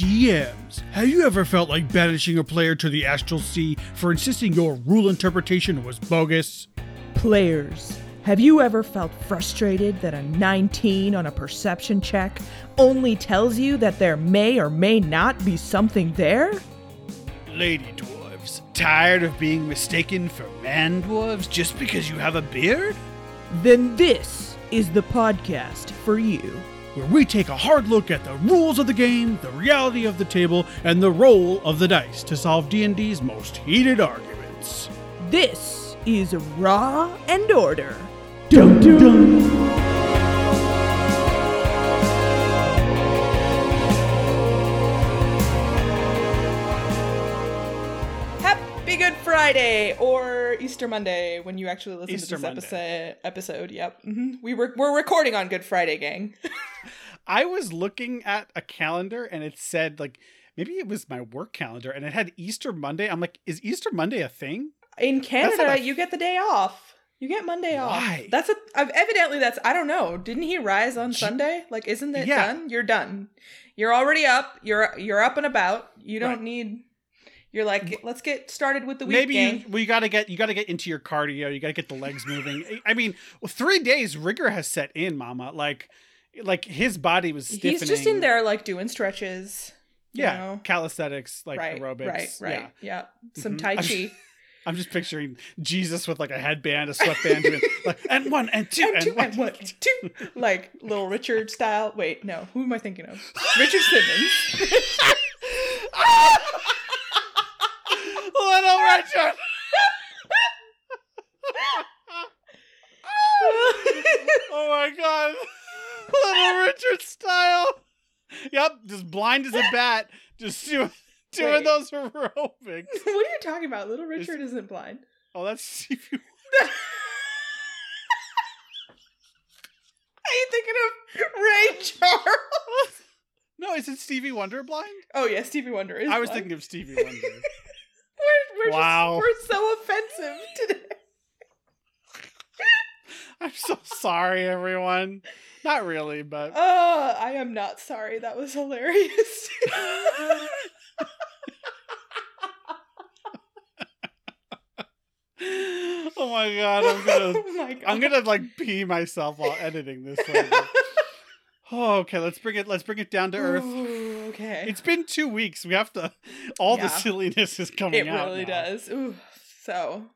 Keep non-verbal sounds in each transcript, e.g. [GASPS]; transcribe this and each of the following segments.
DMs, have you ever felt like banishing a player to the astral sea for insisting your rule interpretation was bogus? Players, have you ever felt frustrated that a 19 on a perception check only tells you that there may or may not be something there? Lady dwarves, tired of being mistaken for man dwarves just because you have a beard? Then this is the podcast for you. Where we take a hard look at the rules of the game, the reality of the table, and the roll of the dice to solve D&D's most heated arguments. This is Raw and Order. Dun, dun. Happy Friday or Easter Monday when you actually listen Easter to this episode. Episode, yep. hmm We were we're recording on Good Friday, gang. [LAUGHS] I was looking at a calendar and it said like maybe it was my work calendar and it had Easter Monday. I'm like, is Easter Monday a thing? In Canada, a- you get the day off. You get Monday off. Why? That's a I've, evidently that's I don't know. Didn't he rise on Sunday? Like, isn't it Yeah. done? You're done. You're already up. You're you're up and about. You don't Right. need. You're like, let's get started with the week, maybe gang. you, well, you gotta get you gotta get into your cardio. You gotta get the legs moving. I mean, three days rigor has set in, Mama. Like, like his body was stiffening. He's just in there like doing stretches. you Yeah, know? calisthenics, like right, aerobics. right, right. Yeah. Yeah, some Mhm. tai chi. [LAUGHS] I'm just picturing Jesus with like a headband, a sweatband, doing like and one and two and and, two one. and one and two, [LAUGHS] like little Richard style. Wait, no, who am I thinking of? Richard Simmons. [LAUGHS] Little Richard. oh my god. Little Richard style. Yep, just blind as a bat, just doing, doing Wait. those aerobics. [LAUGHS] what are you talking about? Little Richard isn't blind. Oh, that's Stevie. [LAUGHS] Are you thinking of Ray Charles? No, is it Stevie Wonder blind? Oh yeah, Stevie Wonder is. I was blind. thinking of Stevie Wonder. [LAUGHS] we're, Wow. just we're so offensive today. [LAUGHS] I'm so sorry, everyone. Not really, but Oh, I am not sorry. That was hilarious. [LAUGHS] oh my god, I'm gonna [LAUGHS] oh my god. I'm gonna like pee myself while editing this. oh, okay, let's bring it. Let's bring it down to earth. Oh, Okay. It's been two weeks. We have to. All the silliness is coming it out. It really now. does. Ooh, so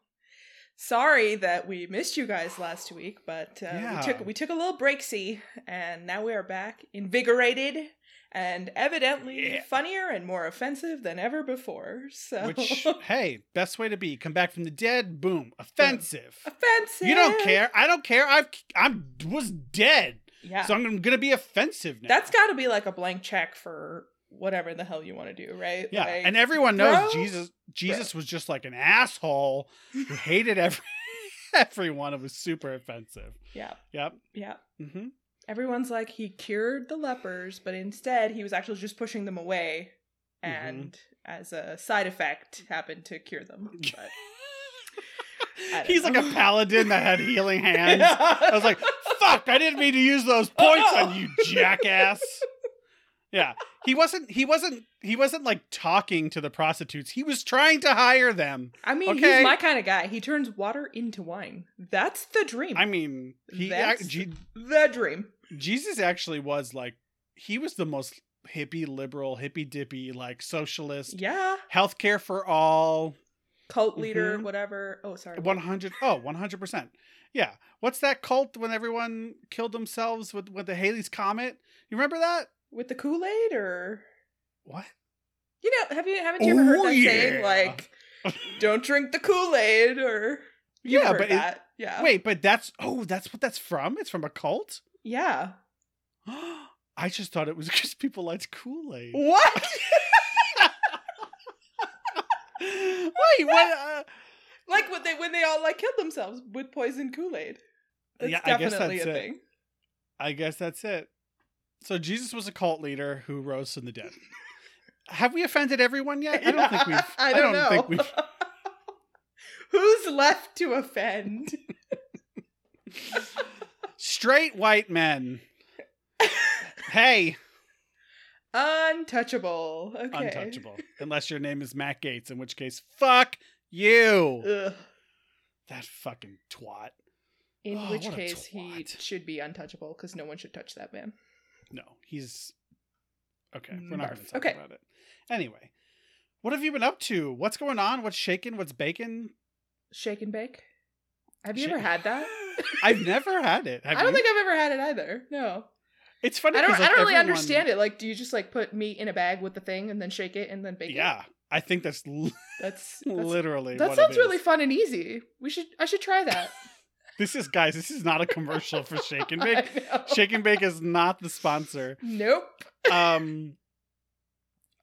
sorry that we missed you guys last week, but uh, Yeah. we took we took a little breaksy, and now we are back, invigorated, and evidently Yeah. funnier and more offensive than ever before. So Which, [LAUGHS] hey, best way to be. Come back from the dead. Boom. Offensive. offensive. You don't care. I don't care. I've I'm was dead, Yeah, so I'm gonna be offensive now. that's got to be like a blank check for whatever the hell you want to do, right? yeah, Like, and everyone knows bro, Jesus. Jesus was just like an asshole who hated every [LAUGHS] everyone. It was super offensive. yeah, Yep. yeah. hmm Everyone's like he cured the lepers, but instead he was actually just pushing them away, Mhm. and as a side effect, happened to cure them. [LAUGHS] But He's like a paladin that had healing [LAUGHS] hands. I was like, fuck, I didn't mean to use those points Oh, no. on you, jackass. Yeah. He wasn't he wasn't he wasn't like talking to the prostitutes. He was trying to hire them. I mean, Okay. he's my kind of guy. He turns water into wine. That's the dream. I mean, he That's Je- the dream. Jesus actually was like he was the most hippie liberal, hippy dippy, like socialist, Yeah, healthcare for all, cult leader, Mhm. whatever. Oh, sorry. 100 oh 100% yeah what's that cult when everyone killed themselves with with the haley's comet you remember that With the Kool Aid, or what you know, have you haven't you ever heard Oh, that saying like, [LAUGHS] "Don't drink the Kool Aid," or you've Yeah, heard but it- yeah. wait but that's oh that's what that's from it's from a cult Yeah. [GASPS] i just thought it was [LAUGHS] because people liked kool-aid What? [LAUGHS] wait what uh, like when they when they all like killed themselves with poison Kool Aid. That's Yeah, I guess definitely that's a it. thing. i guess that's it so jesus was a cult leader who rose from the dead [LAUGHS] have we offended everyone yet i don't think we've [LAUGHS] I don't, know. think we've [LAUGHS] Who's left to offend? straight white men hey Untouchable. Okay. Untouchable. Unless your name is Matt Gaetz, in which case, fuck you. Ugh. That fucking twat. In Oh, which case he should be untouchable because no one should touch that man. No, he's okay. We're not going to talk Okay. about it. Anyway, what have you been up to? What's going on? What's shaking? What's baking? Shake and bake. Have you ever had that? [LAUGHS] I've never had it. Have I don't you? think I've ever had it either. No, it's funny. I don't. 'cause, I like, don't really everyone- understand it. Like, do you just like put meat in a bag with the thing and then shake it and then bake it? Yeah, I think that's li- that's, [LAUGHS] that's literally that sounds really fun and easy. We should. I should try that. [LAUGHS] This is guys. This is not a commercial for Shake and Bake. [LAUGHS] Shake and Bake is not the sponsor. Nope. Um,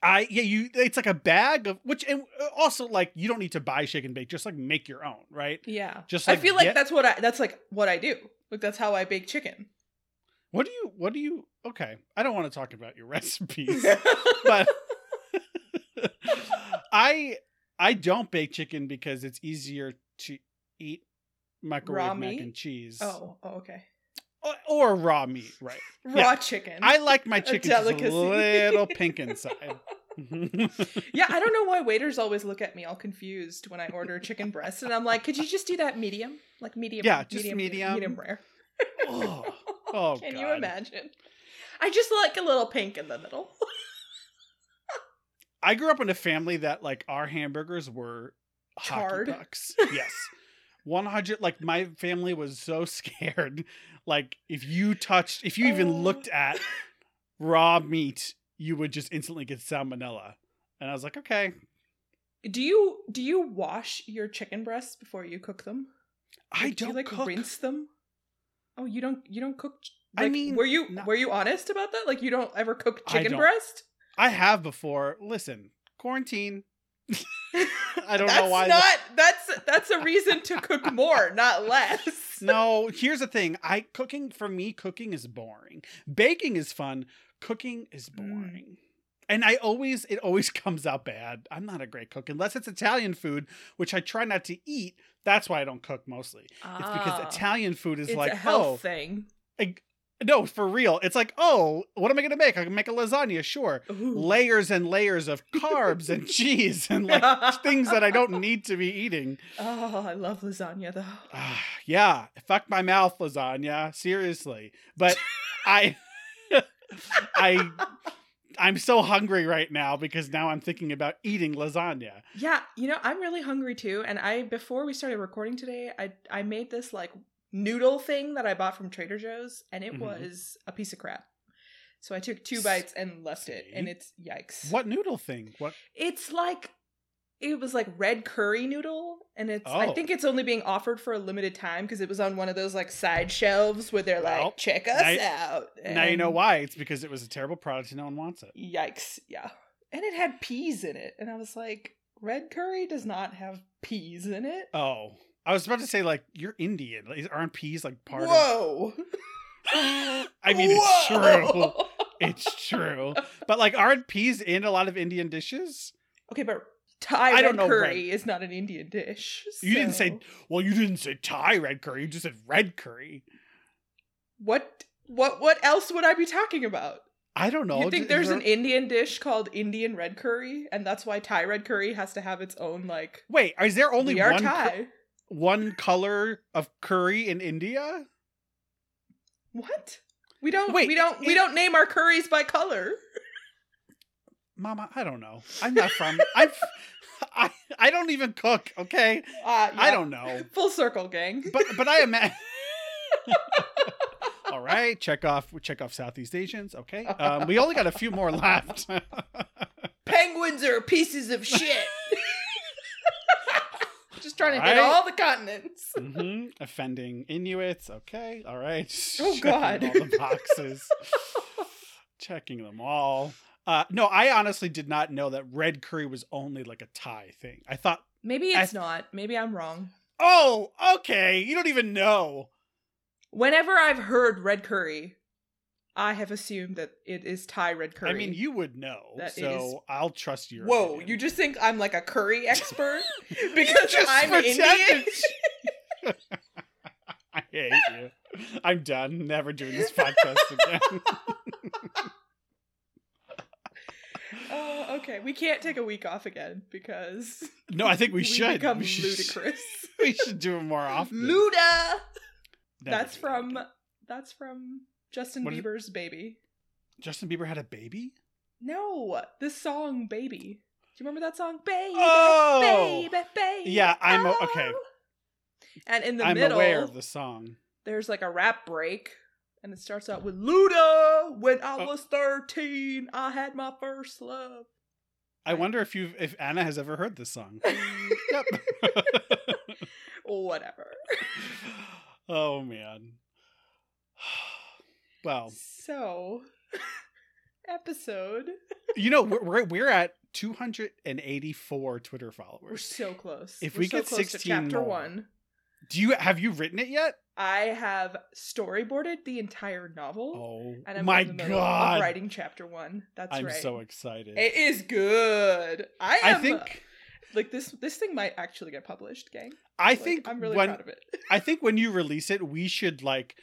I yeah you. It's like a bag of which and also like you don't need to buy Shake and Bake. Just like make your own, right? Yeah. Just like, I feel like get- that's what I. That's like what I do. Like that's how I bake chicken. What do you? What do you? Okay, I don't want to talk about your [LAUGHS] recipes, [LAUGHS] but I I don't bake chicken because it's easier to eat microwave Raw mac meat? and cheese. oh. Oh. Okay. or, or raw meat, right? [LAUGHS] Raw Yeah. chicken. I like my [LAUGHS] chicken just a little [LAUGHS] pink inside. yeah, I don't know why waiters always look at me all confused when I order chicken breast, and I'm like, could you just do that medium, like medium? Yeah, just medium. medium rare. oh, oh Can you imagine? I just like a little pink in the middle. I grew up in a family that like our hamburgers were Charred? Yes. 100 like my family was so [LAUGHS] scared like if you touched if you even Oh. looked at raw meat you would just instantly get salmonella and i was like okay Do you do you wash your chicken breasts before you cook them? i Like, do don't you like cook rinse them. Oh, you don't you don't cook. ch- I mean, were you were you honest about that? Like you don't ever cook I chicken don't. breast? i have before listen quarantine I don't know that's why the- Not that's that's a reason to cook more, not less. [LAUGHS] no here's the thing. I cooking for me cooking is boring. Baking is fun. Cooking is Mm. boring. And i always it always [LAUGHS] comes out bad. I'm not a great cook unless it's italian food which i try not to eat. That's why i don't cook mostly. It's because Ah, italian food is like health oh thing. I- no for real it's like oh what am i gonna make i can make a lasagna sure Ooh. layers and layers of carbs and [LAUGHS] cheese and like things that i don't [LAUGHS] need to be eating Oh, I love lasagna though. Ah, yeah, fuck my mouth, lasagna. Seriously, but I, [LAUGHS] I, I'm so hungry right now because now I'm thinking about eating lasagna. Yeah, you know, I'm really hungry too. And I before we started recording today, I I made this like noodle thing that I bought from Trader Joe's, and it Mhm. was a piece of crap. So I took two bites and left it, and it's yikes. What noodle thing? What? It's like it was like red curry noodle, and it's I Oh. think it's only being offered for a limited time because it was on one of those like side shelves where they're Well, like, check us now- out. now you know why? It's because it was a terrible product and no one wants it. Yikes! Yeah, and it had peas in it, and I was like, red curry does not have peas in it. Oh, I was about to say like you're Indian. Like, aren't peas like part of? Whoa! [LAUGHS] I mean, it's true. [LAUGHS] It's true. But like, aren't peas in a lot of Indian dishes? Okay, but Thai I red don't know curry is not an Indian dish. You didn't say. Well, you didn't say Thai red curry. You just said red curry. what. What what else would I be talking about? I don't know. you think there's there- an Indian dish called Indian red curry, and that's why Thai red curry has to have its own like. Wait, is there only we are one cur- Thai. One color of curry in India? What? We don't. Wait, we don't. we don't name our curries by color. Mama, I don't know. I'm not from. I'm. I I don't even cook. Okay, Uh, I don't know. Full circle, gang. But but I imagine. [LAUGHS] All right, check off check off Southeast Asians. Okay, [LAUGHS] um, we only got a few more left. Penguins are pieces of shit. [LAUGHS] Just trying to hit all the continents. [LAUGHS] hmm Offending Inuits. Okay, all right. [LAUGHS] Oh, Checking God. all the boxes. [LAUGHS] Checking them all. Uh, no, I honestly did not know that red curry was only like a Thai thing. I thought, Maybe I- it's not. Maybe I'm wrong. oh, okay, you don't even know. Whenever I've heard red curry, I have assumed that it is Thai red curry. I mean, you would know, That so is- I'll trust your. Whoa, opinion. you just think I'm like a curry [LAUGHS] expert because just I'm Indian? pretended. [LAUGHS] I hate you. I'm done. Never doing this podcast again. [LAUGHS] Oh, okay. We can't take a week off again because No, I think we, should. become we should, ludicrous. we should do it more often. Luda. Never That's do from that. that's from Justin What? Bieber's Baby. Justin Bieber had a baby. No, this song Baby. Do you remember that song? Baby, Oh! baby, baby. Yeah, I'm o- oh! okay. oh. And in the I'm middle, aware of the song. there's like a rap break, and it starts out with Luda. When I Oh. was 13, I had my first love. I wonder if you if Anna has ever heard this song. [LAUGHS] yep. Whatever. [LAUGHS] oh man. Well, So, [LAUGHS] episode. [LAUGHS] you know we're we're, at 284 Twitter followers. We're so close. If We're we so get close to 16 chapter more. one. Do you have you written it yet? I have storyboarded the entire novel. Oh And I'm my god! writing chapter one. That's right. I'm so excited. It is good. I I am. think like this. This thing might actually get published, gang. I Like, think I'm really when proud of it. I [LAUGHS] think when you release it, we should like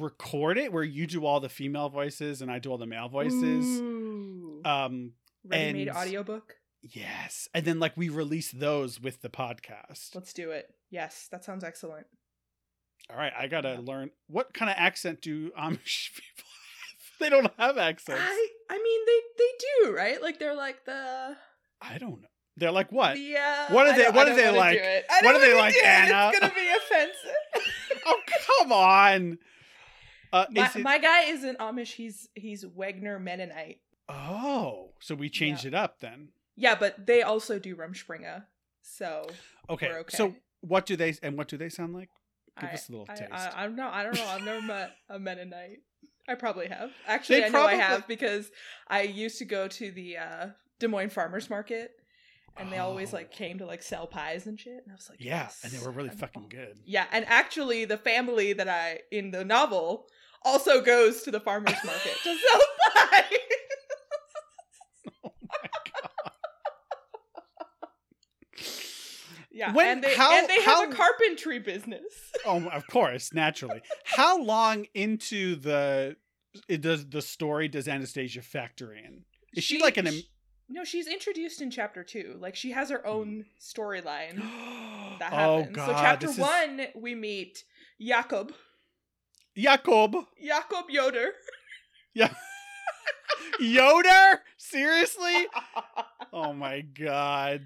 record it where you do all the female voices and I do all the male voices. Ooh. Um Ready-made and- audiobook. yes. And then like we release those with the podcast. Let's do it. Yes, that sounds excellent. All right, I got to Yeah. learn what kind of accent do Amish [LAUGHS] people have? They don't have accents. I. I mean, they they do right. Like they're like the. I don't know. They're like what? the uh, What are they- what are they like? do it. I What are they like. Anna? It's gonna be [LAUGHS] offensive. oh, come on. Uh, my, it- my guy isn't Amish. He's he's Wenger Mennonite. Oh, so we changed it up then. Yeah, but they also do Rumspringa. So Okay. We're okay. So what do they and what do they sound like? Give I, us a little I, taste. I, I don't know. I don't know. I've never met a Mennonite. I probably have. [LAUGHS] Actually, They I know I have because I used to go to the uh, Des Moines Farmers Market, and they always Oh. like came to like sell pies and shit. And I was like, yeah, yes, and they were really I'm fucking good. Yeah, and actually, the family that I in the novel also goes to the farmers market to sell [LAUGHS] pies. Oh my god. yeah, When- and they how- and they how- have a carpentry business. [LAUGHS] Oh, of course, naturally. How long into the it does the story does Anastasia factor in? Is she, like an am- No, she's introduced in chapter two. Like she has her own hmm. storyline [GASPS] that oh happens. god! so chapter this is- one, we meet Jakob, Jakob Jakob Yoder. Yeah. [LAUGHS] Yoder? Seriously? Oh my god.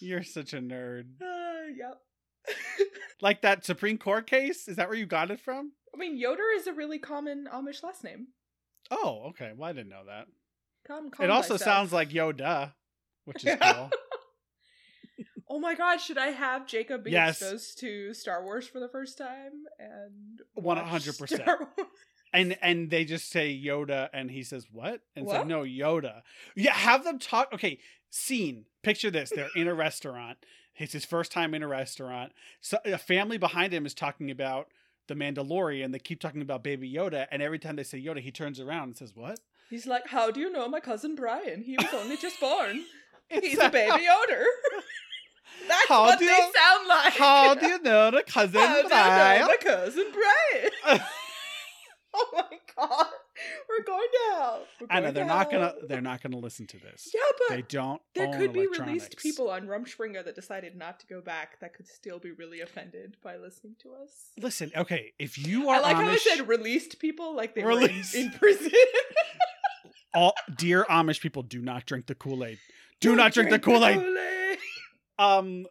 You're such a nerd. Uh, yep. [LAUGHS] Like that Supreme Court case? Is that where you got it from? I mean, Yoder is a really common Amish last name. Oh, okay. Well, I didn't know that. It also stuff. sounds like Yoda, which is cool. [LAUGHS] Oh my god, should I have Jacob be Yes. exposed to Star Wars for the first time and hundred percent. And and they just say Yoda and he says what? And What? no, Yoda. Yeah, have them talk okay, scene. Picture this. They're in a [LAUGHS] restaurant. It's his first time in a restaurant. So a family behind him is talking about the Mandalorian. They keep talking about Baby Yoda, and every time they say Yoda, he turns around and says, "What?" He's like, How do you know my cousin Brian? He was only just [LAUGHS] born. He's a baby Yoder. [LAUGHS] That's How what do they you- sound like. How do you know the cousin How do you know Brian? my cousin Brian? [LAUGHS] [LAUGHS] oh my god. We're going down. We're I know they're not down. gonna they're not gonna listen to this. Yeah, but They don't. there could be released people on Rumspringa that decided not to go back that could still be really offended by listening to us. Listen, okay, if you are I like Amish, how I said released people like they Released. were in, in prison. [LAUGHS] all dear Amish people, do not drink the Kool Aid. Do not drink, the Kool Aid. Um,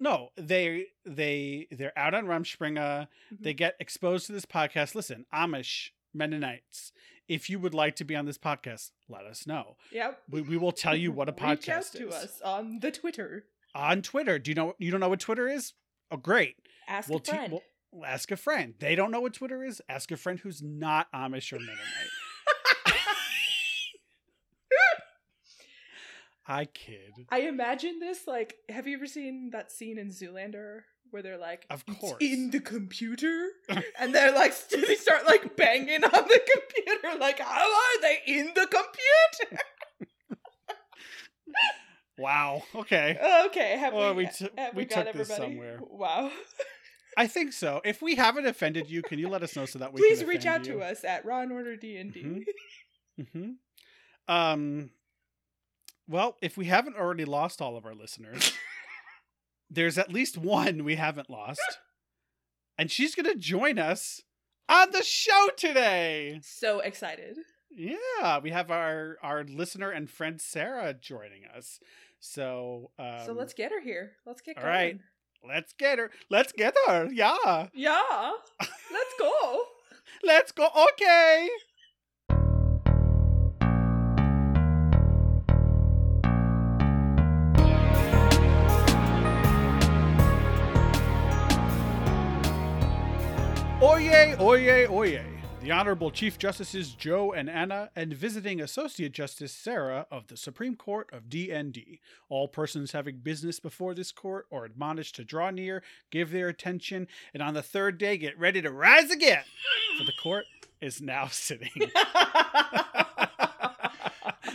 no, they they they're out on Rumspringa. Mm-hmm. They get exposed to this podcast. Listen, Amish Mennonites, if you would like to be on this podcast, let us know. Yep. We, we will tell you [LAUGHS] what a Reach out podcast to is us on the Twitter. on Twitter. Do you know you don't know what Twitter is? Oh, great. Ask We'll a friend. we'll- we'll ask a friend. They don't know what Twitter is. Ask a friend who's not Amish or Mennonite. I kid. I imagine this like have you ever seen that scene in Zoolander where they're like Of "It's course. in the computer [LAUGHS] and they're like [LAUGHS] they start like banging on the computer like how are they in the computer? [LAUGHS] Wow. Okay. Okay, have Well, we, we t- have we we, got took this somewhere. Wow. I think so. If we haven't offended you, can you let us know so that we Please reach out offend to us at Raw and Order D and D. Mhm. hmm Um, Well, if we haven't already lost all of our listeners, there's at least one we haven't lost. And she's going to join us on the show today. So excited. Yeah, we have our our listener and friend Sarah joining us. So, um, so let's get her here. Let's get all going. right. let's get her. Let's get her. Yeah. Yeah. Let's go. Let's go. Okay. Oyez, oyez, oyez. The Honorable Chief Justices Joe and Anna and visiting Associate Justice Sarah of the Supreme Court of DND. All persons having business before this court are admonished to draw near, give their attention, and on the third day get ready to rise again. For the court is now [LAUGHS] sitting. [LAUGHS]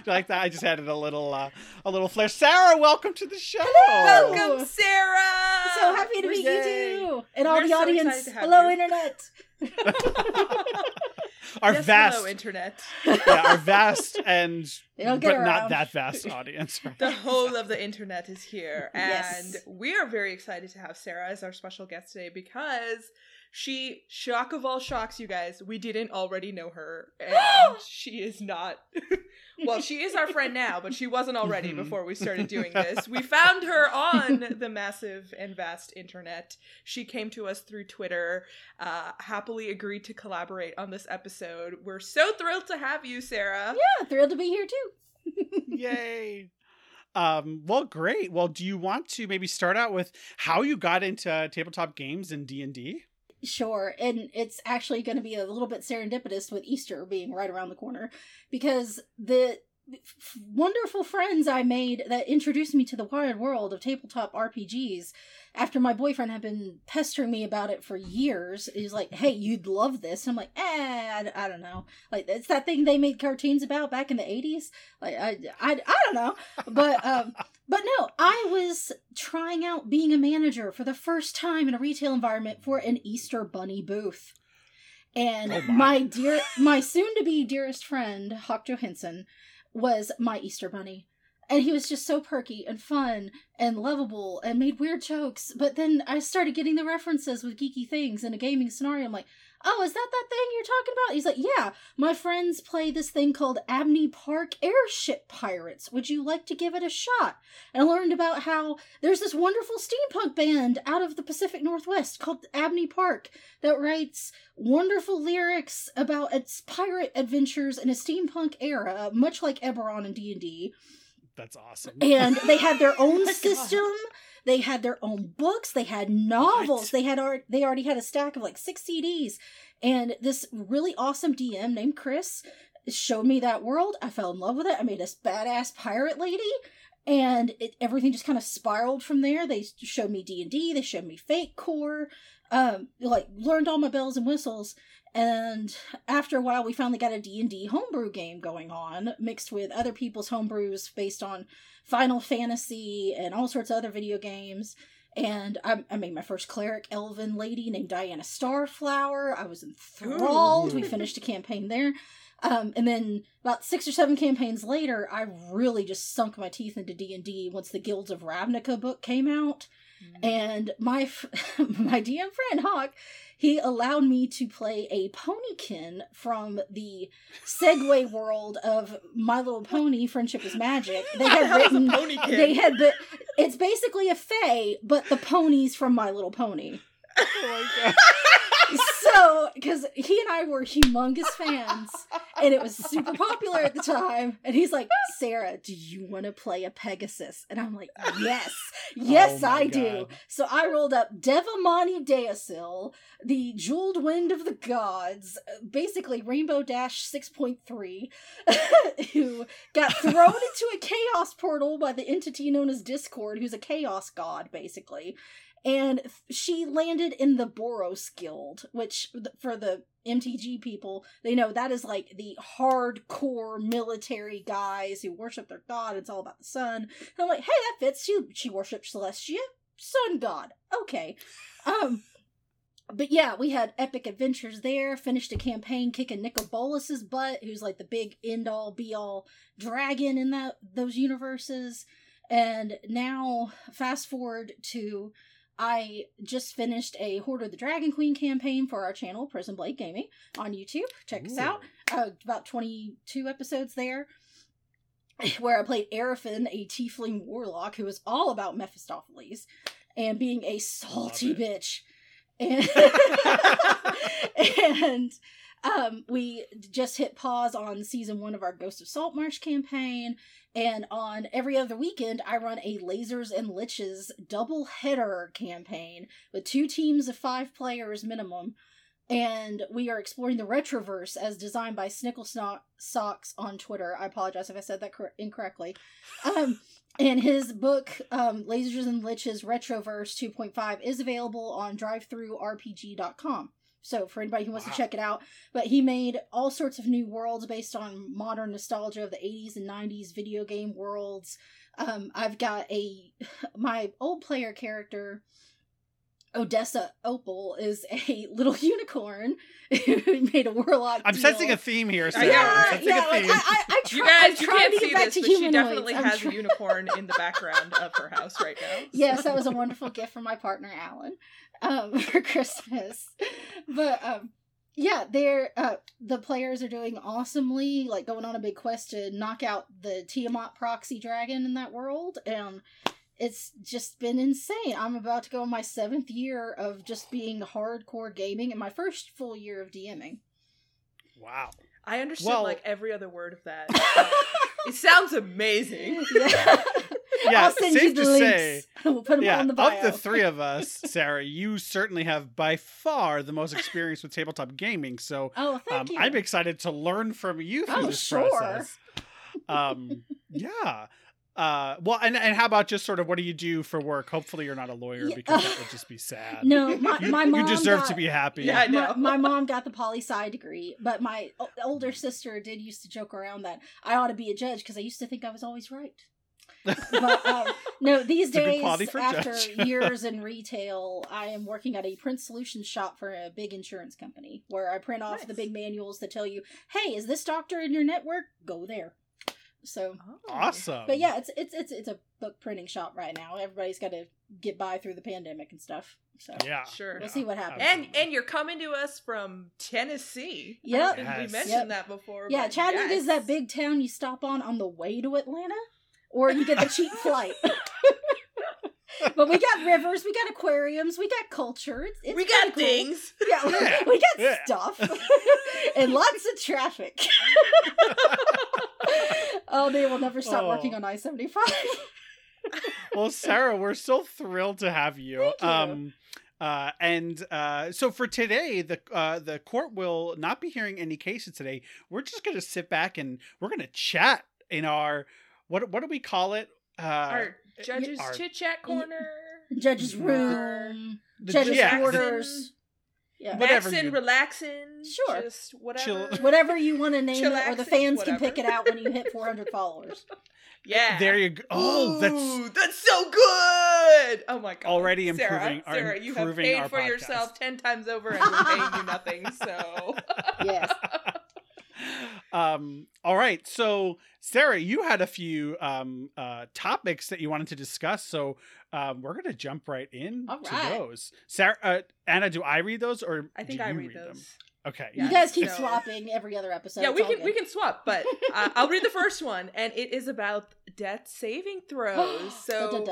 like that, I just added a little, uh, a little flair. Sarah, welcome to the show. Hello. Welcome, Sarah. So happy to meet yay. you too, and all We're the so audience. excited to have Hello, you. internet. [LAUGHS] Our yes, vast, hello, internet. yeah, our vast [LAUGHS] and but get not that vast audience. [LAUGHS] Right? The whole of the internet is here, and Yes. we are very excited to have Sarah as our special guest today because she, shock of all shocks, you guys, we didn't already know her, and [GASPS] she is not. Well, she is our friend now, but she wasn't already Mhm. before we started [LAUGHS] doing this. We found her on the massive and vast internet. She came to us through Twitter, uh, happily agreed to collaborate on this episode. We're so thrilled to have you, Sarah. Yeah, thrilled to be here too. [LAUGHS] Yay. Um, well, great. Well, do you want to maybe start out with how you got into tabletop games and D and D? Sure, and it's actually going to be a little bit serendipitous with Easter being right around the corner because the f- wonderful friends I made that introduced me to the wide world of tabletop RPGs after my boyfriend had been pestering me about it for years. He's like, "Hey, you'd love this." And I'm like, "Eh, I, I don't know." Like it's that thing they made cartoons about back in the 80s. Like I I, I don't know. But um but no, I was trying out being a manager for the first time in a retail environment for an Easter bunny booth. And Oh my. my dear my soon to be dearest friend, Hawk Johansson, was my Easter bunny. And he was just so perky and fun and lovable and made weird jokes. But then I started getting the references with geeky things in a gaming scenario. I'm like, oh, is that that thing you're talking about? He's like, yeah, my friends play this thing called Abney Park Airship Pirates. Would you like to give it a shot? And I learned about how there's this wonderful steampunk band out of the Pacific Northwest called Abney Park that writes wonderful lyrics about its pirate adventures in a steampunk era, much like Eberron and D&D That's awesome. and they had their [LAUGHS] own Oh my God. system. They had their own books. They had novels. What? they had art they already had a stack of like six cds and this really awesome dm named chris showed me that world. I fell in love with it. I made this badass pirate lady. And it, everything just kind of spiraled from there. They showed me d&d they showed me fate core. Um like learned all my bells and whistles and after a while we finally got a d&d homebrew game going on mixed with other people's homebrews based on final fantasy and all sorts of other video games. And I, I made my first cleric elven lady named diana starflower. I was enthralled. We finished a campaign there. Um, and then about six or seven campaigns later i really just sunk my teeth into d&d once the guilds of ravnica book came out. And my f- [LAUGHS] my DM friend Hawk, he allowed me to play a ponykin from the Segway world of My Little Pony: Friendship is Magic. [LAUGHS] They had written. pony? They had the. It's basically a fae, but the ponies from My Little Pony. [LAUGHS] oh my god. So, because he and I were humongous fans, [LAUGHS] and it was super popular at the time. And he's like, Sarah, do you want to play a Pegasus? And I'm like, yes, [LAUGHS] yes, Oh I do. So I rolled up Devamani Deosil, the jeweled wind of the gods, basically Rainbow Dash 6.3, [LAUGHS] who got thrown [LAUGHS] into a chaos portal by the entity known as Discord, who's a chaos god, basically and she landed in the Boros Guild, which for the MTG people, they know that is like the hardcore military guys who worship their god. It's all about the sun. And I'm like, hey, that fits. She she worships Celestia, sun god. Okay, um. but yeah, we had epic adventures there. Finished a campaign kicking Nicol Bolas's butt, who's like the big end all be all dragon in that those universes. And now, fast forward to I just finished a Hoard of the Dragon Queen campaign for our channel, Prison Blade Gaming, on YouTube. Check us out. Uh, about 22 episodes there, [LAUGHS] where I played Arafin, a tiefling warlock who is all about Mephistopheles and being a salty bitch. And, [LAUGHS] [LAUGHS] and um, we just hit pause on season one of our Ghost of Saltmarsh campaign. And on every other weekend, I run a Lasers and Liches double header campaign with two teams of five players minimum. And we are exploring the Retroverse as designed by Snickle Sno- Socks on Twitter. I apologize if I said that cor- incorrectly. Um, and his book, um, Lasers and Liches Retroverse 2.5, is available on drivethrurpg.com. So for anybody who wants Wow. to check it out, but he made all sorts of new worlds based on modern nostalgia of the 80s and 90s video game worlds. Um, I've got a [LAUGHS] my old player character Odessa Opal is a [LAUGHS] little unicorn who [LAUGHS] made a warlock. I'm deal. sensing a theme here, Sarah. Yeah, I'm Yeah, sensing yeah, a like. I, I, I try, You guys, I'm you can't to see get back this, to but she definitely I'm has try- a unicorn in the background of her house right now. [LAUGHS] yes, that was a wonderful gift from my partner Alan um, for Christmas. But um, yeah, they're uh, the players are doing awesomely, like going on a big quest to knock out the Tiamat proxy dragon in that world, and it's just been insane. I'm about to go on my seventh year of just being hardcore gaming, and my first full year of DMing. wow. I understood Well- like every other word of that. [LAUGHS] It sounds amazing. [LAUGHS] Yeah, Yeah, I'll send you the to links. say, [LAUGHS] we'll put them yeah, on the bio. of the three of us, Sarah, you certainly have by far the most experience with tabletop gaming. So oh, thank um, you. I'm excited to learn from you through Oh, this sure. process. Um, yeah. Uh, well, and, and how about just sort of what do you do for work? Hopefully, you're not a lawyer Yeah. because that [LAUGHS] would just be sad. no, my, you, my you mom deserve got- to be happy. Yeah, My, my mom [LAUGHS] got the poli sci degree, but my o- older sister did used to joke around that I ought to be a judge because I used to think I was always right. But um, [LAUGHS] no, these It's a good days, quality for a after years in retail, I am working at a print solutions shop for a big insurance company where I print off the big manuals that tell you, "Hey, is this doctor in your network? Go there." So, Oh. awesome. but yeah, it's it's it's it's a book printing shop right now. Everybody's got to get by through the pandemic and stuff. So yeah, Sure. we'll see what happens. And and you're coming to us from Tennessee. I Yep. Yes. we mentioned Yep. that before. Yeah, but Chattanooga is that big town you stop on on the way to Atlanta, or you get the cheap [LAUGHS] flight. [LAUGHS] but we got rivers, we got aquariums, we got culture. It's, it's we got cool. things. Yeah, we- we got yeah. stuff [LAUGHS] and lots of traffic. Oh, they will never stop Oh. working on I seventy five. well, Sarah, we're so [LAUGHS] thrilled to have you. Thank you. Um, uh, and uh, so for today, the uh, the court will not be hearing any cases today. We're just going to sit back and we're going to chat in our what what do we call it? Uh, Our judges our- chit chat corner. Judge's Mhm. room, the- judge's yeah, the- quarters. Yeah. Whatever Maxing, you- relaxing. Sure. Just whatever. Chill- [LAUGHS] Whatever you want to name it, or the Chillaxing, fans can pick it out when you hit 400 [LAUGHS] followers. Yeah. There you go. Oh, that's Ooh, that's so good. Oh my god. Already Sarah, improving our- Sarah, you have improving paid our for podcast. yourself ten times over, and we're paying you [LAUGHS] nothing. So. Yes. Um all right so sarah you had a few um uh topics that you wanted to discuss so um we're gonna jump right in All to right. those sarah uh, anna do i read those or I think do I you read those. them okay Yeah, you guys keep so- swapping every other episode. yeah, we all can we can swap, but [LAUGHS] uh, I'll read the first one, and it is about death saving [GASPS] throws. So.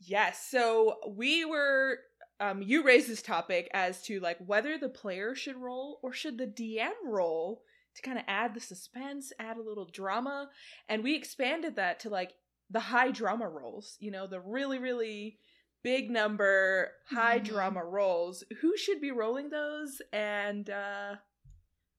Yes. So we were um you raised this topic as to like whether the player should roll or should the DM roll to kind of add the suspense, add a little drama, and we expanded that to like the high drama rolls, you know, the really really big number high Mhm. drama rolls. Who should be rolling those and uh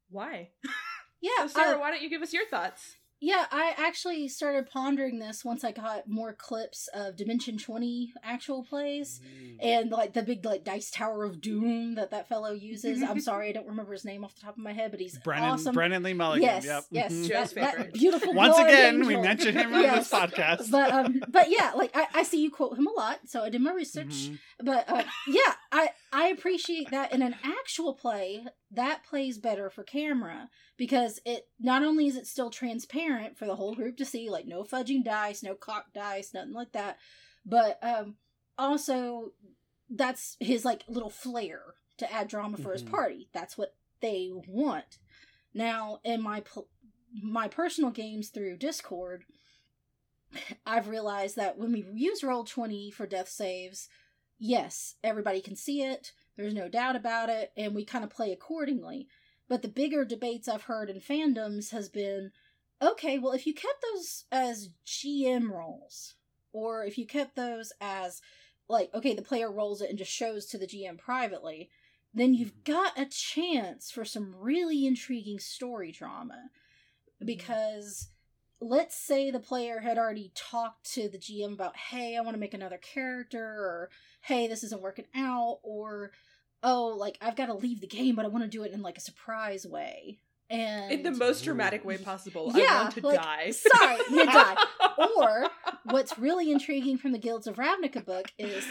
why? [LAUGHS] yeah, So Sarah, uh, why don't you give us your thoughts? Yeah. I actually started pondering this once I got more clips of Dimension Twenty actual plays Mm. and like the big like dice tower of doom that that fellow uses. I'm [LAUGHS] sorry, I don't remember his name off the top of my head, but he's brennan awesome. brennan lee mulligan yes, yep yes. [LAUGHS] Joe's that, that beautiful. once glowing again we mentioned him on Yes. this podcast But um, but yeah, like I, I see you quote him a lot, so I did my research. Mhm. But uh, yeah, I I appreciate that in an actual play, that plays better for camera because it not only is it still transparent for the whole group to see, like no fudging dice, no cocked dice, nothing like that, but um also that's his like little flair to add drama for his Mhm. party. That's what they want. Now, in my pl- my personal games through Discord, I've realized that when we use roll 20 for death saves, yes, everybody can see it. There's no doubt about it, and we kind of play accordingly. But the bigger debates I've heard in fandoms has been okay, well, if you kept those as GM rolls, or if you kept those as, like, okay, the player rolls it and just shows to the GM privately, then you've mm-hmm. got a chance for some really intriguing story drama. Mm-hmm. Because let's say the player had already talked to the GM about, hey, I want to make another character, or hey, this isn't working out, or oh, like I've got to leave the game, but I want to do it in like a surprise way. And In the most dramatic way possible. Yeah, I want to like, die. sorry, you [LAUGHS] die. or what's really intriguing from the Guilds of Ravnica book is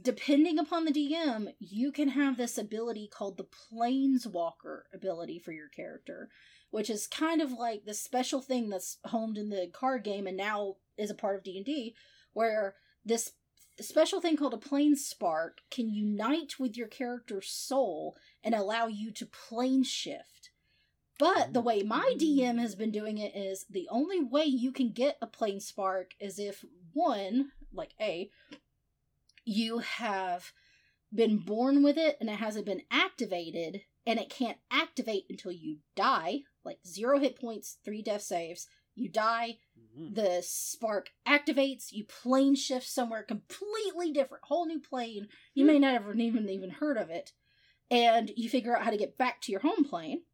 depending upon the DM, you can have this ability called the Planeswalker ability for your character, which is kind of like the special thing that's homed in the card game and now is a part of D&D where this special thing called a plane spark can unite with your character's soul and allow you to plane shift. But the way my DM has been doing it is the only way you can get a plane spark is if one, like A, you have been born with it and it hasn't been activated and it can't activate until you die, like zero hit points, three death saves, you die, Mhm. the spark activates, you plane shift somewhere completely different, whole new plane. You may not have even even heard of it, and you figure out how to get back to your home plane.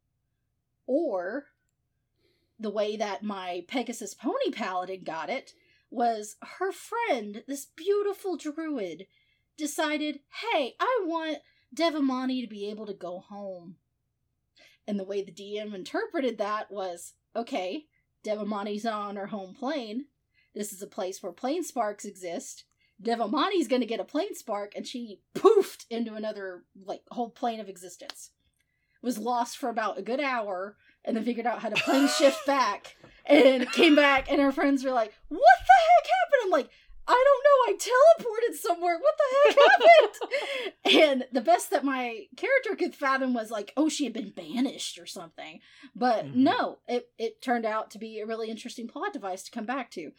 Or the way that my Pegasus Pony Paladin got it was her friend, this beautiful druid, decided, hey, I want Devamani to be able to go home. And the way the DM interpreted that was, okay, Devamani's on her home plane. This is a place where plane sparks exist. Devamani's gonna get a plane spark, and she poofed into another like whole plane of existence. Was lost for about a good hour, and then figured out how to plane shift [LAUGHS] back, and came back, and her friends were like, "What the heck happened?" I'm like, "I don't know. I teleported somewhere. What the heck happened?" [LAUGHS] and the best that my character could fathom was like, "Oh, she had been banished or something." But Mhm. no, it it turned out to be a really interesting plot device to come back to.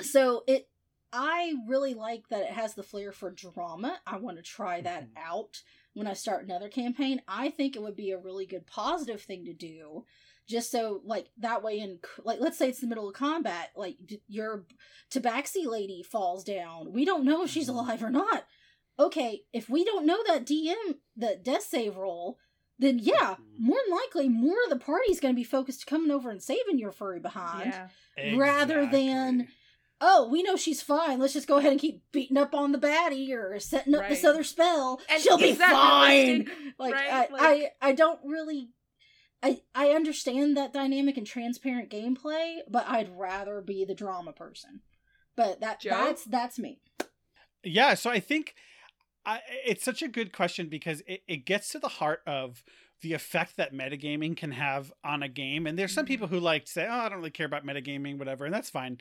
So it I really like that it has the flair for drama. I want to try that Mhm. out when I start another campaign. I think it would be a really good positive thing to do. Just so, like, that way, in like, let's say it's the middle of combat, like, your tabaxi lady falls down. We don't know if she's Mhm. alive or not. Okay, if we don't know that DM, the death save roll, then yeah, Mhm. more than likely, more of the party's going to be focused coming over and saving your furry behind Yeah. rather than oh we know she's fine let's just go ahead and keep beating up on the baddie or setting up this other spell And she'll be [LAUGHS] fine realistic? like, Right? I, Like- I i don't really I, I understand that dynamic and transparent gameplay, but I'd rather be the drama person. But that Joe? that's that's me. Yeah, so I think I, it's such a good question because it, it gets to the heart of the effect that metagaming can have on a game. And there's some Mhm. people who like to say, oh, I don't really care about metagaming, whatever, and that's fine.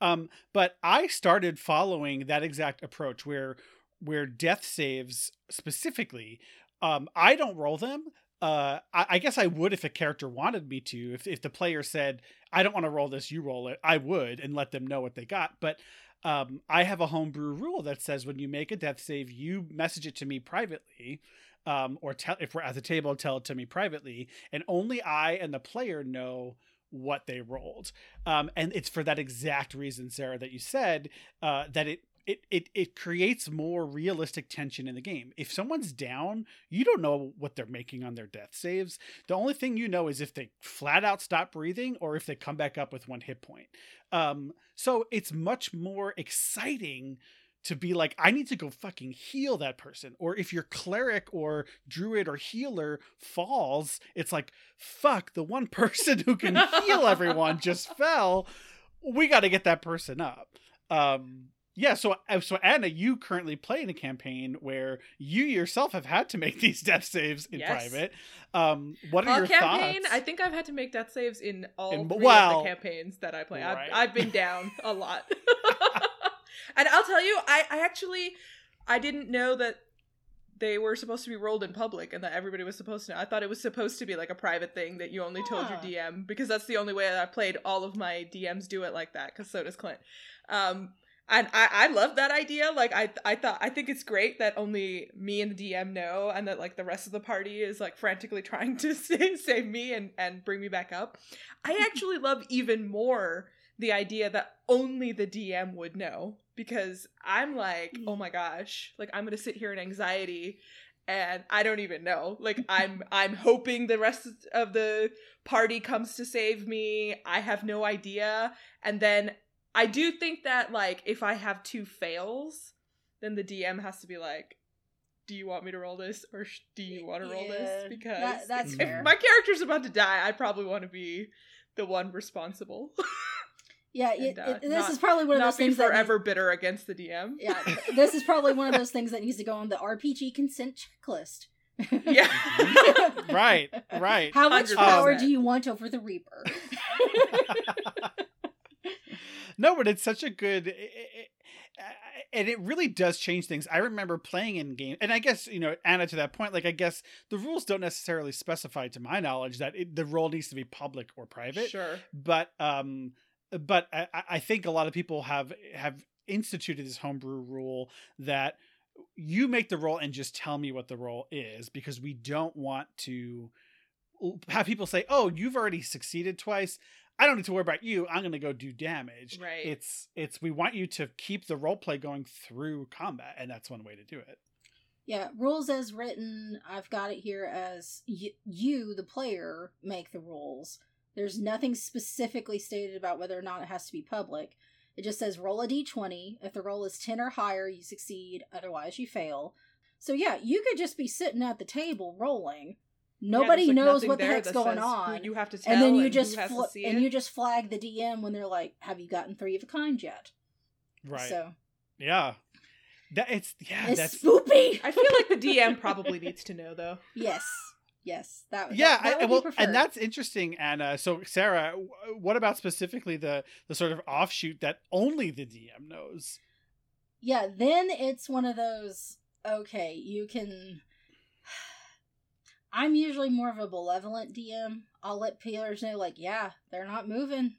Um, but I started following that exact approach where where death saves specifically, um, I don't roll them. Uh, I, I guess I would if a character wanted me to. If if the player said, I don't want to roll this, you roll it, I would and let them know what they got. But um, I have a homebrew rule that says when you make a death save, you message it to me privately, um, or tell if we're at the table, tell it to me privately, and only I and the player know what they rolled. Um, and it's for that exact reason, Sarah, that you said uh, that it. It, it, it creates more realistic tension in the game. If someone's down, you don't know what they're making on their death saves. The only thing you know is if they flat out stop breathing or if they come back up with one hit point. Um, so it's much more exciting to be like, I need to go fucking heal that person. Or if your cleric or druid or healer falls, it's like, fuck, the one [LAUGHS] person who can heal everyone just [LAUGHS] fell. We got to get that person up. Um, yeah, so uh, so Anna, you currently play in a campaign where you yourself have had to make [LAUGHS] these death saves in Yes. private. Um, what are All your campaign, thoughts? I think I've had to make death saves in all In- three well, of the campaigns that I play. right. I've, I've been down a [LAUGHS] lot. [LAUGHS] and I'll tell you, I, I actually I didn't know that they were supposed to be rolled in public and that everybody was supposed to know. I thought it was supposed to be like a private thing that you only told your Ah. DM because that's the only way that I played. All of my DMs do it like that because so does Clint. Um, and I, I love that idea. Like I I thought I think it's great that only me and the DM know and that like the rest of the party is like frantically [LAUGHS] trying to [LAUGHS] save, save me and and bring me back up. I [LAUGHS] actually love even more the idea that only the DM would know because I'm like, oh mm. my gosh, like I'm gonna sit here in anxiety and I don't even know. Like I'm I'm hoping the rest of the party comes to save me. I have no idea. And then I do think that like if I have two fails, then the DM has to be like, "Do you want me to roll this, or sh- do you want to roll this?" Because that- that's if fair. my character's about to die, I probably want to be the one responsible, Yeah, [LAUGHS] And, uh, it- this not- is probably one of those be things that forever bitter against the DM. yeah, this is probably one of [LAUGHS] those things that needs to go on the RPG consent checklist. yeah. [LAUGHS] right, right. How much 100%. power do you want over the Reaper? No, but it's such a good. i- i- i- And it really does change things. I remember playing in game, and I guess you know, Anna, to that point, like I guess the rules don't necessarily specify, to my knowledge, that it, the roll needs to be public or private. Sure. But um, but I, I- I think a lot of people have have instituted this homebrew rule that you make the roll and just tell me what the roll is because we don't want to have people say, "Oh, you've already succeeded twice. I don't need to worry about you. I'm going to go do damage." Right. It's it's we want you to keep the role play going through combat, and that's one way to do it. Yeah, rules as written, I've got it here as y- you, the player, make the rules. There's nothing specifically stated about whether or not it has to be public. It just says roll a d20. If the roll is 10 or higher, you succeed, otherwise, you fail. So, yeah, you could just be sitting at the table rolling. Nobody Yeah, like, knows what the heck's going on. You have to tell, and then you who just fl- and you just flag the DM when they're like, "Have you gotten three of a kind yet?" Right. So yeah. That it's yeah. it's that's spoopy. [LAUGHS] I feel like the DM probably needs to know though. yes, yes, that would yeah that, that I, would well be and that's interesting anna so sarah what about specifically the the sort of offshoot that only the dm knows yeah. Then it's one of those. Okay, you can. I'm usually more of a benevolent DM. I'll let players know, like, yeah, they're not moving.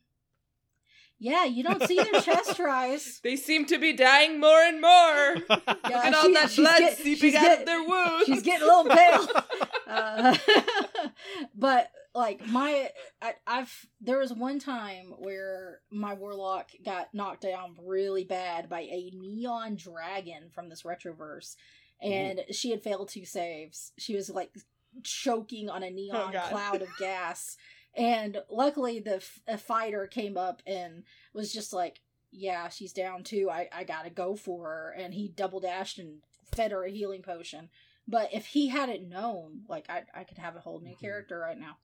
Yeah, you don't see their chest rise. [LAUGHS] They seem to be dying more and more. Yeah, [LAUGHS] Look at all that blood get- seeping out get- of their wounds. She's getting a little pale. [LAUGHS] Uh, but like my, I, I've there was one time where my warlock got knocked down really bad by a neon dragon from this retroverse, and she had failed two saves. She was like choking on a neon God. cloud of gas, and luckily the f- a fighter came up and was just like. Yeah, she's down too. I, I gotta go for her. And he double dashed and fed her a healing potion. But if he hadn't known, like I, I could have a whole new Mhm. character right now,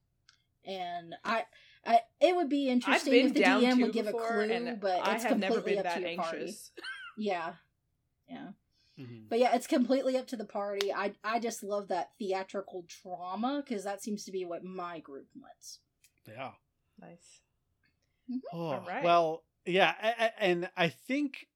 and I, I, it would be interesting if the DM would give a clue, but I it's have never completely been up that to your party. anxious. [LAUGHS] Yeah, yeah, Mhm. but yeah, it's completely up to the party. I, I just love that theatrical drama because that seems to be what my group wants. yeah Nice. oh, All right. well yeah a- a- and i think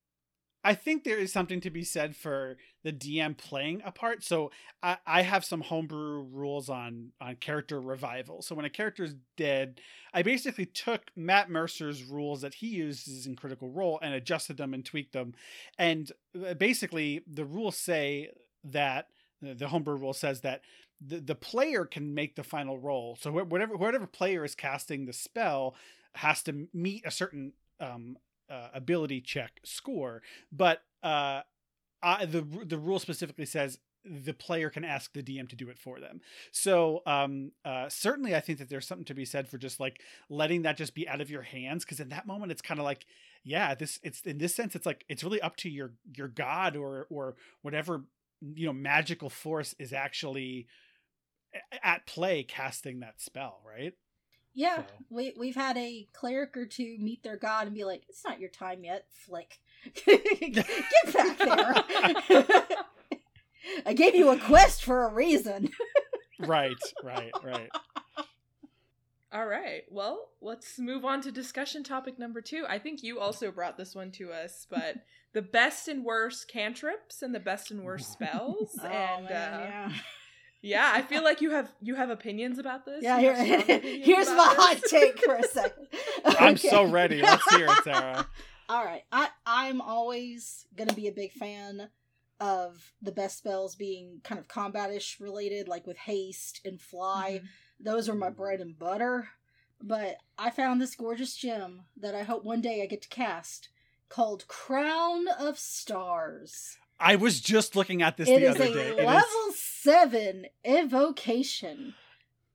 i think there is something to be said for the dm playing a part. So i, I have some homebrew rules on on character revival. So when a character is dead i basically took matt mercer's rules that he uses in critical role and adjusted them and tweaked them. And uh, basically the rules say that the homebrew rule says that the, the player can make the final roll so whatever whatever player is casting the spell has to meet a certain um, uh, ability check score, but uh, I, the the rule specifically says the player can ask the DM to do it for them. So um, uh, certainly, I think that there's something to be said for just like letting that just be out of your hands, because in that moment, it's kind of like, yeah, this it's in this sense, it's like it's really up to your your god or or whatever you know magical force is actually at play casting that spell, right? Yeah, So. we we've had a cleric or two meet their god and be like, "It's not your time yet, flick. [LAUGHS] Get back there. [LAUGHS] I gave you a quest for a reason." Right, right, right. All right. Well, let's move on to discussion topic number two. I think you also brought this one to us, but the best and worst cantrips and the best and worst [LAUGHS] spells. Oh, and man, uh, yeah. Yeah, I feel like you have you have opinions about this. Yeah, here, [LAUGHS] here's about my this. hot take for a [LAUGHS] second. I'm so ready. Let's hear it, Sarah. [LAUGHS] All right, I I'm always gonna be a big fan of the best spells being kind of combatish related, like with haste and fly. Mhm. Those are my bread and butter. But I found this gorgeous gem that I hope one day I get to cast called Crown of Stars. I was just looking at this It the is other a day. It is- level seven evocation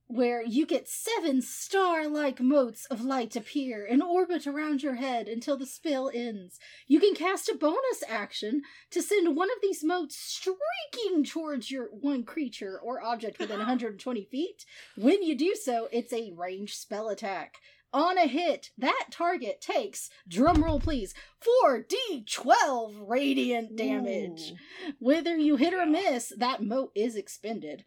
where you get seven star like motes of light appear and orbit around your head until the spell ends. You can cast a bonus action to send one of these motes streaking towards your one creature or object within [LAUGHS] 120 feet. When you do so, it's a ranged spell attack. On a hit, that target takes, drumroll please, 4d12 radiant damage. Ooh. Whether you hit or miss, that mote is expended.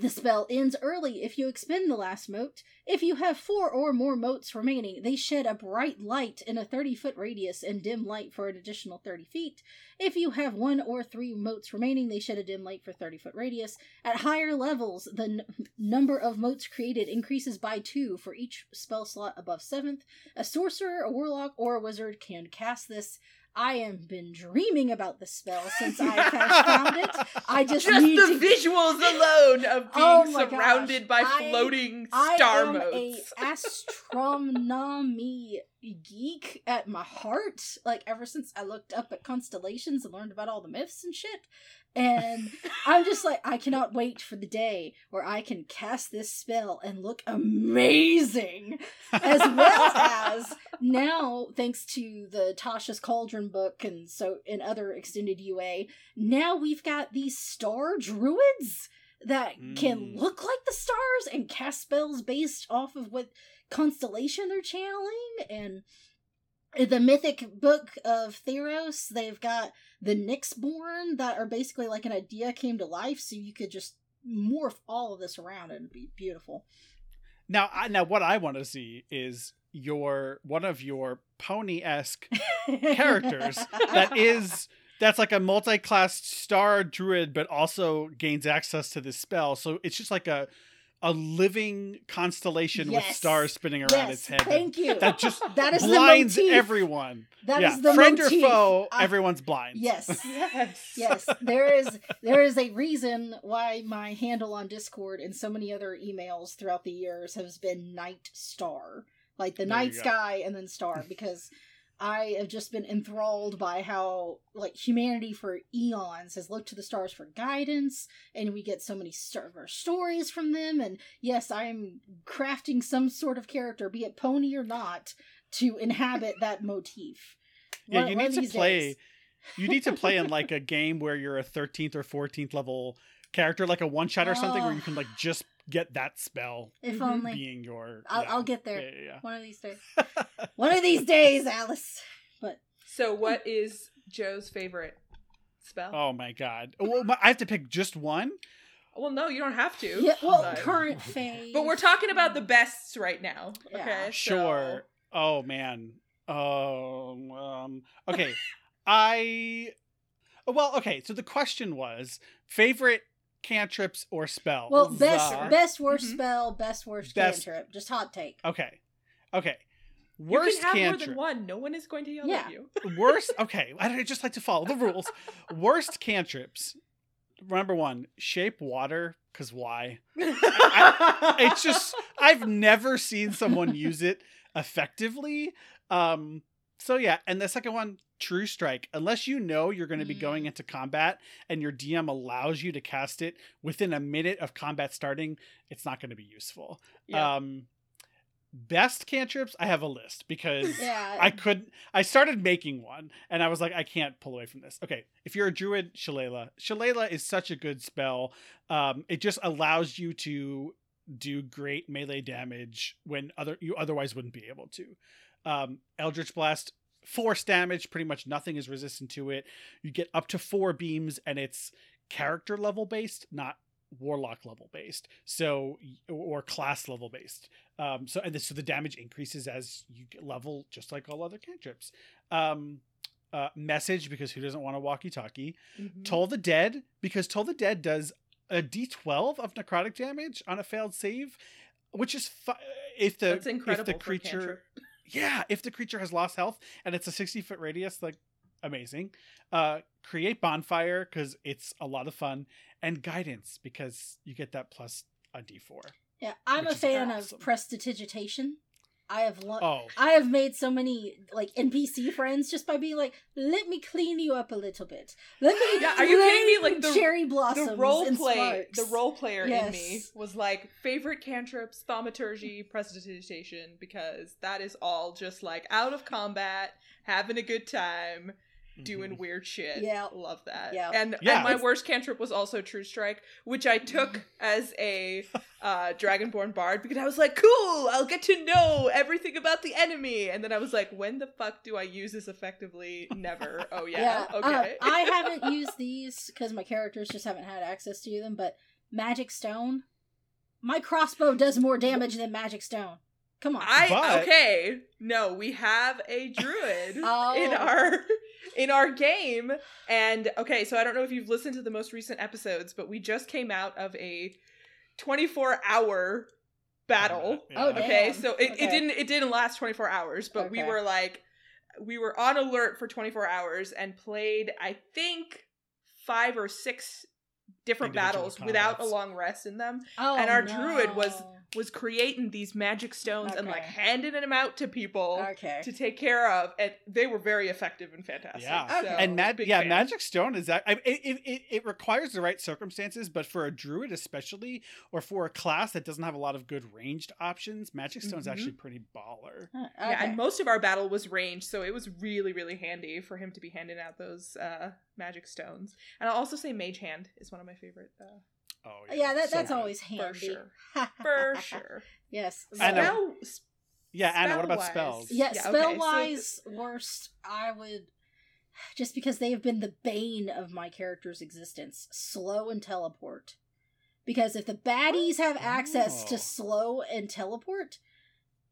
The spell ends early if you expend the last mote. If you have four or more motes remaining, they shed a bright light in a 30 foot radius and dim light for an additional 30 feet. If you have one or three motes remaining, they shed a dim light for 30 foot radius. At higher levels, the n- number of motes created increases by two for each spell slot above 7th. A sorcerer, a warlock, or a wizard can cast this. I have been dreaming about the spell since I [LAUGHS] first found it. I just, Just need the to visuals alone of [LAUGHS] being Oh surrounded gosh. by I- floating I star am motes. a [LAUGHS] astronomy geek at my heart. Like ever since I looked up at constellations and learned about all the myths and shit. And [LAUGHS] I'm just like, I cannot wait for the day where I can cast this spell and look amazing. As well as [LAUGHS] now, thanks to the Tasha's Cauldron book and so in other extended UA, now we've got these star druids that can Mm. look like the stars and cast spells based off of what constellation they're channeling and the mythic book of Theros, they've got the Nyxborn that are basically like an idea came to life, so you could just morph all of this around and it'd be beautiful. Now, I, now what I want to see is your one of your pony esque [LAUGHS] characters that is that's like a multi-class star druid, but also gains access to this spell. So it's just like a a living constellation with stars spinning around yes, its head. thank you. That just [LAUGHS] that is blinds the motif. everyone. That yeah, is the friend motif. or foe, I- everyone's blind. Yes. [LAUGHS] yes. yes there is there is a reason why my handle on discord and so many other emails throughout the years has been night star like the There night sky and then star because i have just been enthralled by how like humanity for eons has looked to the stars for guidance and we get so many star- stories from them and yes i'm crafting some sort of character be it pony or not to inhabit that motif Yeah, One- you need to play. days. You need to play in like a game where you're a 13th or 14th level character, like a one shot or something, where you can like just get that spell if Mhm. only being your. I'll, yeah. I'll get there Yeah, yeah, One of these days. [LAUGHS] One of these days, Alice. But So, what is Joe's favorite spell? Oh my god! Well, I have to pick just one. Well, no, you don't have to. yeah, well, but, current [LAUGHS] phase. but we're talking about the bests right now. Yeah. Okay. so- Sure. Oh man. Oh. Um. Okay. I. Well, okay. So the question was favorite cantrips or spells. Well, best Uh, best worst Mhm. spell, best worst Best- cantrip. Just hot take. Okay. Okay. You Worst can have more than one. No one is going to yell Yeah. at you. [LAUGHS] Worst. Okay. [LAUGHS] I don't- just like to follow the rules. Worst cantrips. Number one, shape water. Cause why? It's just I've never seen someone use it effectively. Um. So yeah, and the second one, True Strike. Unless you know you're going to be going Mm. into combat and your DM allows you to cast it within a minute of combat starting, it's not going to be useful. Yeah. Um. Best cantrips, I have a list because [LAUGHS] Yeah. I couldn't. I started making one and I was like I can't pull away from this. Okay, if you're a druid, Shillelagh. Shillelagh is such a good spell. Um it just allows you to do great melee damage when other you otherwise wouldn't be able to. Um, Eldritch Blast force damage, pretty much nothing is resistant to it. You get up to four beams, and it's character level based, not warlock level based. So or class level based. Um, so and the, so the damage increases as you level, just like all other cantrips. Um, uh, message because who doesn't want a walkie-talkie? Mhm. Toll the Dead because Toll the Dead does a D12 of necrotic damage on a failed save, which is fi- if the if the creature. Yeah if the creature has lost health and it's a 60 foot radius like amazing uh create bonfire because it's a lot of fun and guidance because you get that plus a d4 Yeah, I'm a fan awesome. of prestidigitation. I have lo- oh I have made so many like NPC friends just by being like, "Let me clean you up a little bit. Let me." Yeah, are you kidding me? Like, the- cherry blossoms the role and play sparks. the role player in me was like favorite cantrips thaumaturgy [LAUGHS] prestidigitation because that is all just like out of combat having a good time doing Mhm. weird shit Yeah. love that Yeah. and, Yeah. and my It's- worst cantrip was also true strike which i took Mm-hmm. as a uh dragonborn bard because i was like cool i'll get to know everything about the enemy and then i was like when the fuck do i use this effectively never [LAUGHS] oh yeah, uh, okay I haven't used these because my characters just haven't had access to them. But magic stone, my crossbow does more damage than magic stone. Come on. I But- okay. No, we have a druid Oh. in our in our game, and okay. So I don't know if you've listened to the most recent episodes, but we just came out of a 24 hour battle. Oh, oh Okay, Damn. so it, Okay. it didn't it didn't last 24 hours, but we were like we were on alert for 24 hours and played I think five or six different Individual battles without a long rest in them oh, and our druid was- no. Was creating these magic stones and like handing them out to people okay. to take care of and they were very effective and fantastic Yeah. So, and mag- big yeah, fan. magic stone is that I, it, it, it, it requires the right circumstances, but for a druid especially, or for a class that doesn't have a lot of good ranged options, magic stone's Mhm. actually pretty baller. Huh, yeah and most of our battle was ranged so it was really really handy for him to be handing out those uh magic stones and i'll also say mage hand is one of my favorite uh Oh yeah, that, that's good. always for handy. sure [LAUGHS] for sure yes. Anna. Spell- Yeah, Anna, what about spell-wise- spells? Yeah, Yeah, okay, spell so- wise, worst, I would. Just because they have been the bane of my character's existence slow and teleport. Because if the baddies have access Oh. to slow and teleport,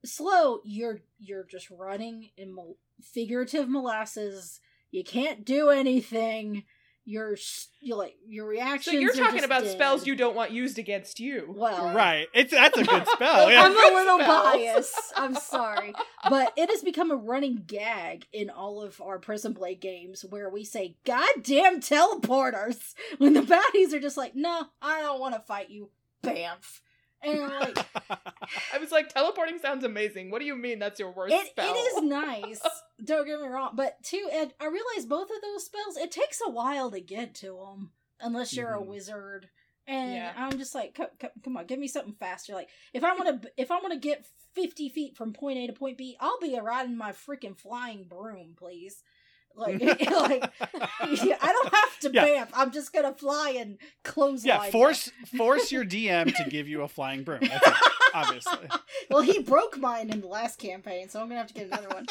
slow, you're you're just running in mol- figurative molasses. You can't do anything. Your s- you like your so reactions. you're talking about dead. spells you don't want used against you Well, Right. It's that's a good [LAUGHS] spell. I'm a little biased. I'm [LAUGHS] sorry. But it has become a running gag in all of our Prison Blade games where we say, goddamn teleporters, [LAUGHS] when the baddies are just like, no, I don't want to fight you. Bamf. And I'm like, [LAUGHS] i was like teleporting sounds amazing what do you mean that's your worst it, spell it is [LAUGHS] nice. Don't get me wrong. But too, and I realize both of those spells, it takes a while to get to them unless you're a Mhm. wizard. And Yeah. I'm just like, come, come on, give me something faster. Like, if I want to, if I want to get 50 feet from point A to point B, I'll be riding my freaking flying broom, please. Like, [LAUGHS] [LAUGHS] like I don't have to Yeah. bamf. I'm just gonna fly and close. yeah, force force your DM to give you a flying broom. That's it, [LAUGHS] obviously. well, he broke mine in the last campaign, so I'm gonna have to get another one.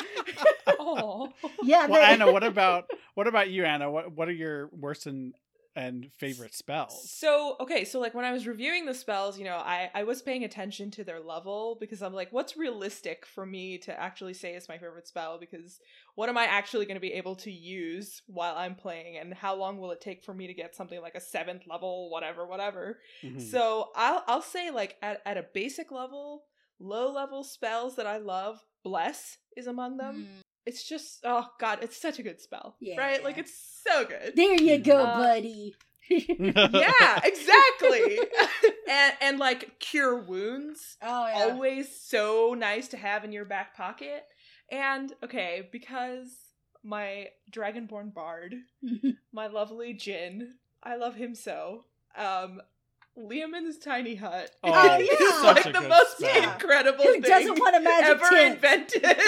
oh yeah, Well, they- Anna, what about what about you, Anna? What what are your worst and and favorite spells? So okay, so like when I was reviewing the spells, you know, I I was paying attention to their level because I'm like, what's realistic for me to actually say is my favorite spell? Because what am I actually going to be able to use while I'm playing, and how long will it take for me to get something like a seventh level, whatever, whatever? Mhm. So I'll I'll say like at at a basic level, low level spells that I love, bless is among them. Mm. It's just oh god, it's such a good spell, Yeah. right? Like it's so good There you go, Uh, buddy. [LAUGHS] [LAUGHS] yeah, exactly. [LAUGHS] and and like cure wounds, Oh yeah. always so nice to have in your back pocket. And okay, because my dragonborn bard, my lovely Jin, I love him so. Um Leomund's tiny hut Oh, is yeah. like such a the good most spell. incredible Who thing doesn't want a magic ever tent? invented.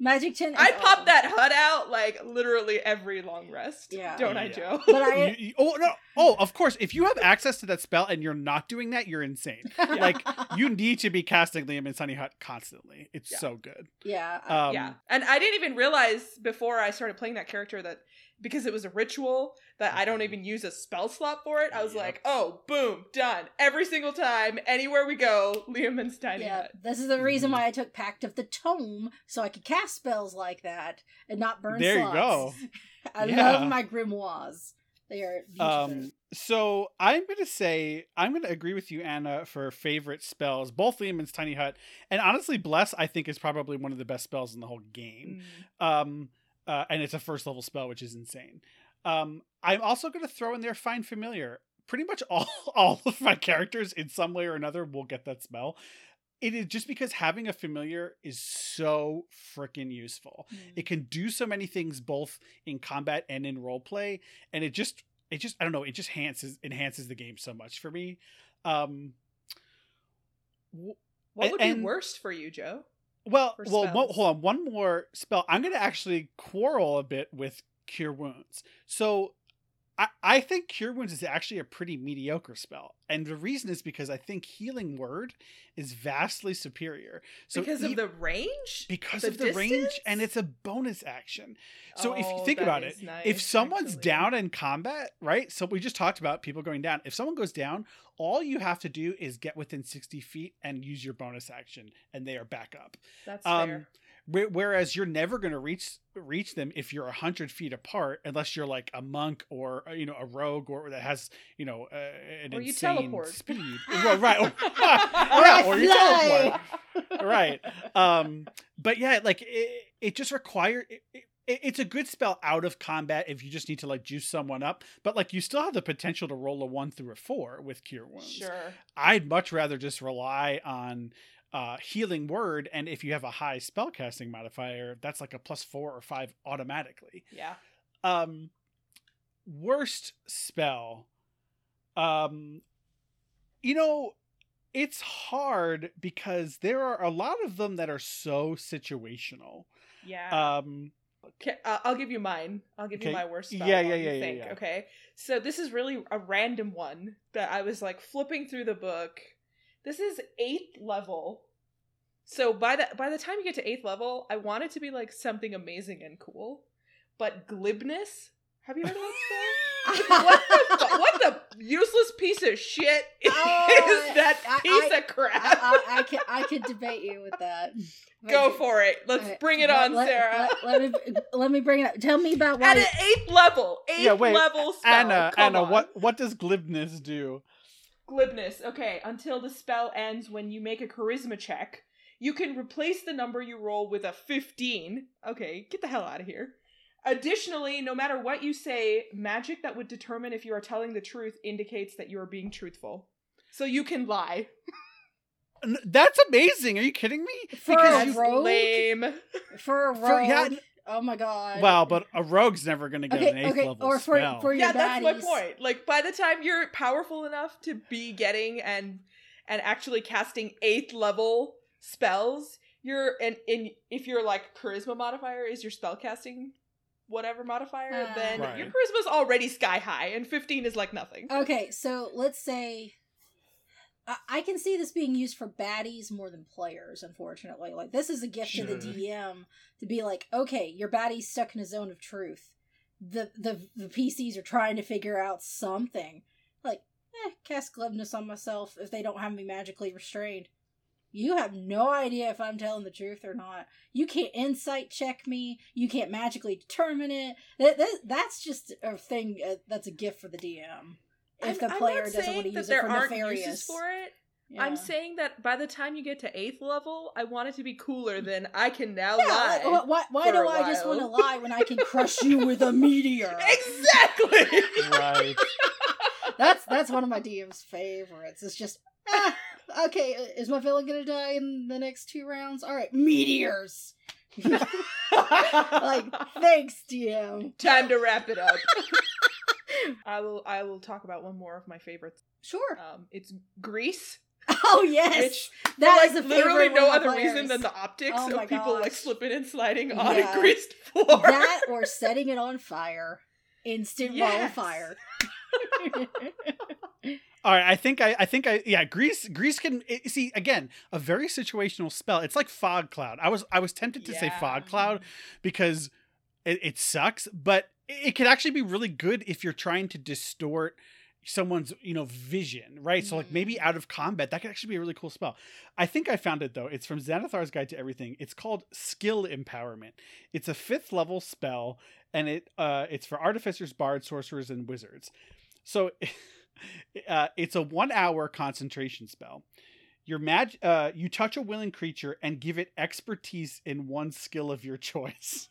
Magic 10 is I pop awesome. that HUD out like literally every long rest. Yeah. Don't I, Joe? But I You- you- oh no! Oh, of course. If you have access to that spell and you're not doing that, you're insane. [LAUGHS] Like you need to be casting Leomund's Tiny Hut constantly. It's Yeah. so good. yeah. Um, yeah. And I didn't even realize before I started playing that character that because it was a ritual that I don't even use a spell slot for it. I was Yep. like, oh, boom, done. Every single time, anywhere we go, [LAUGHS] Leomund's Tiny yeah, Hut. this is the reason Mhm. why I took Pact of the Tome, so I could cast spells like that and not burn There you go. [LAUGHS] I Yeah. love my grimoires. They are beautiful. Um, so I'm gonna say I'm gonna agree with you, Anna, for favorite spells. Both Liam's Tiny Hut and honestly, Bless I think is probably one of the best spells in the whole game. Mm. Um, uh, and it's a first level spell, which is insane. Um, I'm also gonna throw in there Find Familiar. Pretty much all [LAUGHS] all of my characters in some way or another will get that spell. It is just because having a familiar is so freaking useful Mm. it can do so many things both in combat and in roleplay and it just it just i don't know it just enhances enhances the game so much for me um What and- would be worst for you, Joe? Well well spells. hold on one more spell i'm gonna actually quarrel a bit with cure wounds so I, I think Cure Wounds is actually a pretty mediocre spell. And the reason is because I think Healing Word is vastly superior. So because e- of the range? because the of the range and it's a bonus action. So if you Oh, think about it, nice, if someone's actually. down in combat, right? So we just talked about people going down. If someone goes down, all you have to do is get within 60 feet and use your bonus action, and they are back up. That's Um, fair. Whe- Whereas you're never going to reach reach them if you're a 100 feet apart, unless you're like a monk or uh, you know a rogue or that has you know uh, an Or you insane teleport. speed. [LAUGHS] well, right. Or, [LAUGHS] yeah, or you teleport. right um but yeah like it, it just require it, it, it's a good spell out of combat if you just need to like juice someone up but like you still have the potential to roll a one through a four with cure wounds Sure. i'd much rather just rely on uh healing word and if you have a high spellcasting modifier that's like a plus four or five automatically Yeah. um worst spell um you know it's hard because there are a lot of them that are so situational Yeah. um Okay, uh, I'll give you mine. I'll give Okay. you my worst spell. Yeah, yeah, yeah, yeah, think, yeah. Okay. So this is really a random one that I was like flipping through the book. This is eighth level. So by the by the time you get to eighth level, I want it to be like something amazing and cool. But glibness. Have you heard of that spell? [LAUGHS] what, the, what the useless piece of shit [LAUGHS] oh, is Oh, that I- piece I- of crap? I, I, I could I could debate you with that. [LAUGHS] Go for it. Let's Okay, bring it let- on, let, Sarah. Let, let me let me bring it up. Tell me about At an eighth level, eighth Yeah, wait, level spell. anna Come anna on. what what does glibness do glibness? Okay, until the spell ends, when you make a charisma check, you can replace the number you roll with a fifteen. Okay, get the hell out of here. Additionally, no matter what you say, magic that would determine if you are telling the truth indicates that you are being truthful. So you can lie. That's amazing are you kidding me For because a you- That's rogue? lame. for a rogue. For- yeah, oh my god. well but a rogue's never gonna get an okay, eighth okay, level or for spell for your yeah, that's my point. Like by the time you're powerful enough to be getting and and actually casting eighth level spells, you're and in if your like charisma modifier is your spell casting whatever modifier, Ah. then Right. your charisma's already sky high, and fifteen is like nothing. Okay, so let's say I, I can see this being used for baddies more than players. Unfortunately, like this is a gift to the DM to be like, okay, your baddie's stuck in a zone of truth. The the the PCs are trying to figure out something. Like, eh, cast glibness on myself if they don't have me magically restrained. You have no idea if I'm telling the truth or not. You can't insight check me. You can't magically determine it. That, that that's just a thing. Uh, that's a gift for the DM. If I'm- the I'm player not doesn't want to that use there it for aren't nefarious. uses for it. Yeah. I'm saying that by the time you get to eighth level, I want it to be cooler than I can now yeah, lie. like, why, why for do I just want to lie when I can crush you with a [LAUGHS] meteor? exactly. right [LAUGHS] That's that's one of my DM's favorites. It's just ah, okay. Is my villain gonna die in the next two rounds? All right, meteors. [LAUGHS] like thanks, DM. Time to wrap it up. [LAUGHS] I will. I will talk about one more of my favorites. Sure. Um, it's Grease. Oh yes, Which that for, is like a literally no other my reason than the optics Oh of people like slipping and sliding on Yeah. a greased floor. that or [LAUGHS] setting it on fire, instant Yes. fire. All right, I think I, I think I, yeah, grease, grease can it, see again a very situational spell. It's like fog cloud. I was, I was tempted to say fog cloud because it, it sucks, but it, it can actually be really good if you're trying to distort someone's you know vision right? So like maybe out of combat that could actually be a really cool spell. I think i found it though. It's from xanathar's guide to everything. It's called skill empowerment. It's a fifth level spell and it uh it's for artificers bards sorcerers and wizards. So [LAUGHS] uh, it's a one hour concentration spell your mag uh you touch a willing creature and give it expertise in one skill of your [LAUGHS] choice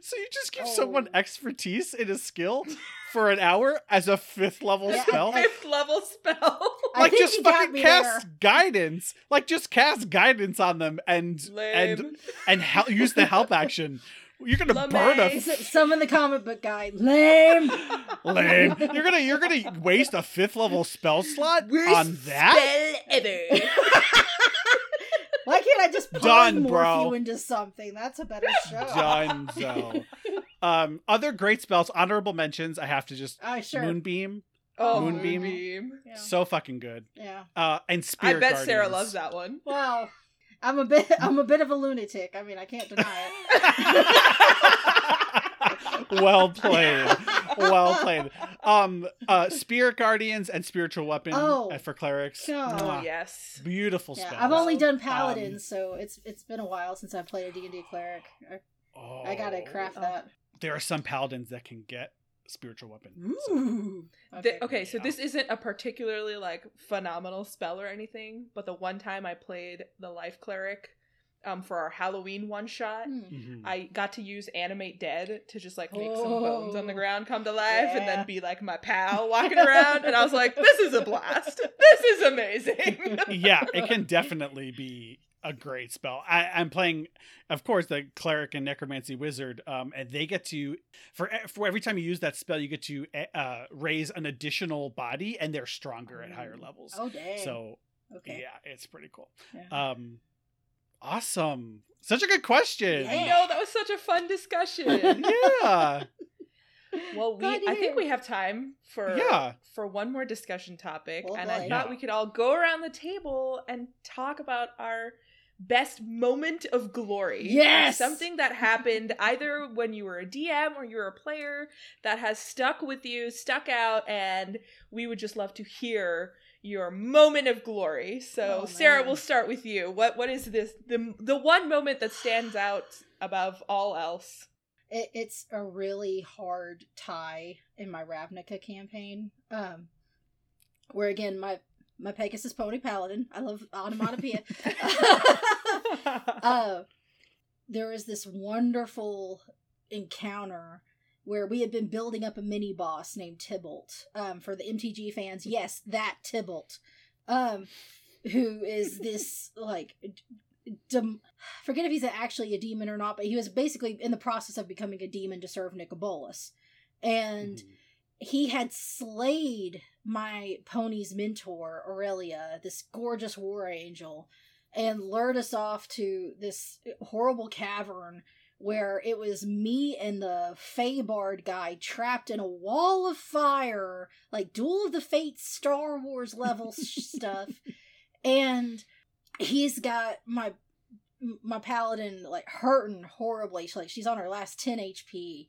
so you just give someone Oh. expertise in a skill for an hour as a fifth level Yeah, spell Fifth level spell. Like just fucking cast there. guidance like just cast guidance on them and and Lame. and hel- use the help action you're gonna burn a Lame. S- Summon the comic book guy. Lame. [LAUGHS] lame you're gonna you're gonna waste a fifth level spell slot Worst on that spell ever. [LAUGHS] Why can't I just Done, polymorph bro. you into something? That's a better show. Dunzo. um other great spells honorable mentions i have to just Oh, sure. moonbeam oh, Moonbeam. Moonbeam. Yeah. so fucking good yeah. uh and spirit. I spirit bet Sarah loves that one. Well, I'm a bit. I'm a bit of a lunatic. I mean, I can't deny it. [LAUGHS] well played well played um uh spirit guardians and spiritual weapon Oh. uh, for clerics Oh, Oh Mwah. yes. beautiful Yeah, spells I've only done Um, paladins, so it's it's been a while since I've played a D and D cleric. I, I gotta Oh. craft Oh. that. there are some paladins that can get spiritual weapon So- Ooh. The- okay, so Yeah. this isn't a particularly like phenomenal spell or anything, but the one time I played the life cleric um for our Halloween one shot, Hmm. Mhm. I got to use animate dead to just like make some bones on the Oh. ground come to life and then be like my pal walking around and I was like, this is a blast. This is amazing. [LAUGHS] yeah it can [LAUGHS] definitely be a great spell I, i'm playing of course the cleric and necromancy wizard um and they get to for e, for every time you use that spell you get to uh raise an additional body and they're stronger at higher levels Oh dang. so okay. yeah it's pretty cool Yeah. um awesome such a good question I know that was such a fun discussion. [LAUGHS] yeah [LAUGHS] Well, we I think we have time for Yeah. for one more discussion topic, Oh, and I boy. thought Yeah. we could all go around the table and talk about our best moment of glory. Yes! something that happened either when you were a DM or you were a player that has stuck with you, stuck out, and we would just love to hear your moment of glory. So, Oh, Sarah, we'll start with you. What what is this the the one moment that stands out above all else? it, it's a really hard tie in my Ravnica campaign. Um, where again my my Pegasus pony paladin. I love onomatopoeia. [LAUGHS] [LAUGHS] uh, there was this wonderful encounter where we had been building up a mini boss named Tybalt. Um, for the MTG fans, yes, that Tybalt. Um, who is [LAUGHS] this like dem- forget if he's actually a demon or not, but he was basically in the process of becoming a demon to serve Nicol Bolas. And Mhm. he had slayed my pony's mentor, Aurelia, this gorgeous war angel, and lured us off to this horrible cavern where it was me and the Feybard guy trapped in a wall of fire, like Duel of the Fates Star Wars level [LAUGHS] stuff. And he's got my my paladin like hurting horribly. She's like she's on her last 10 HP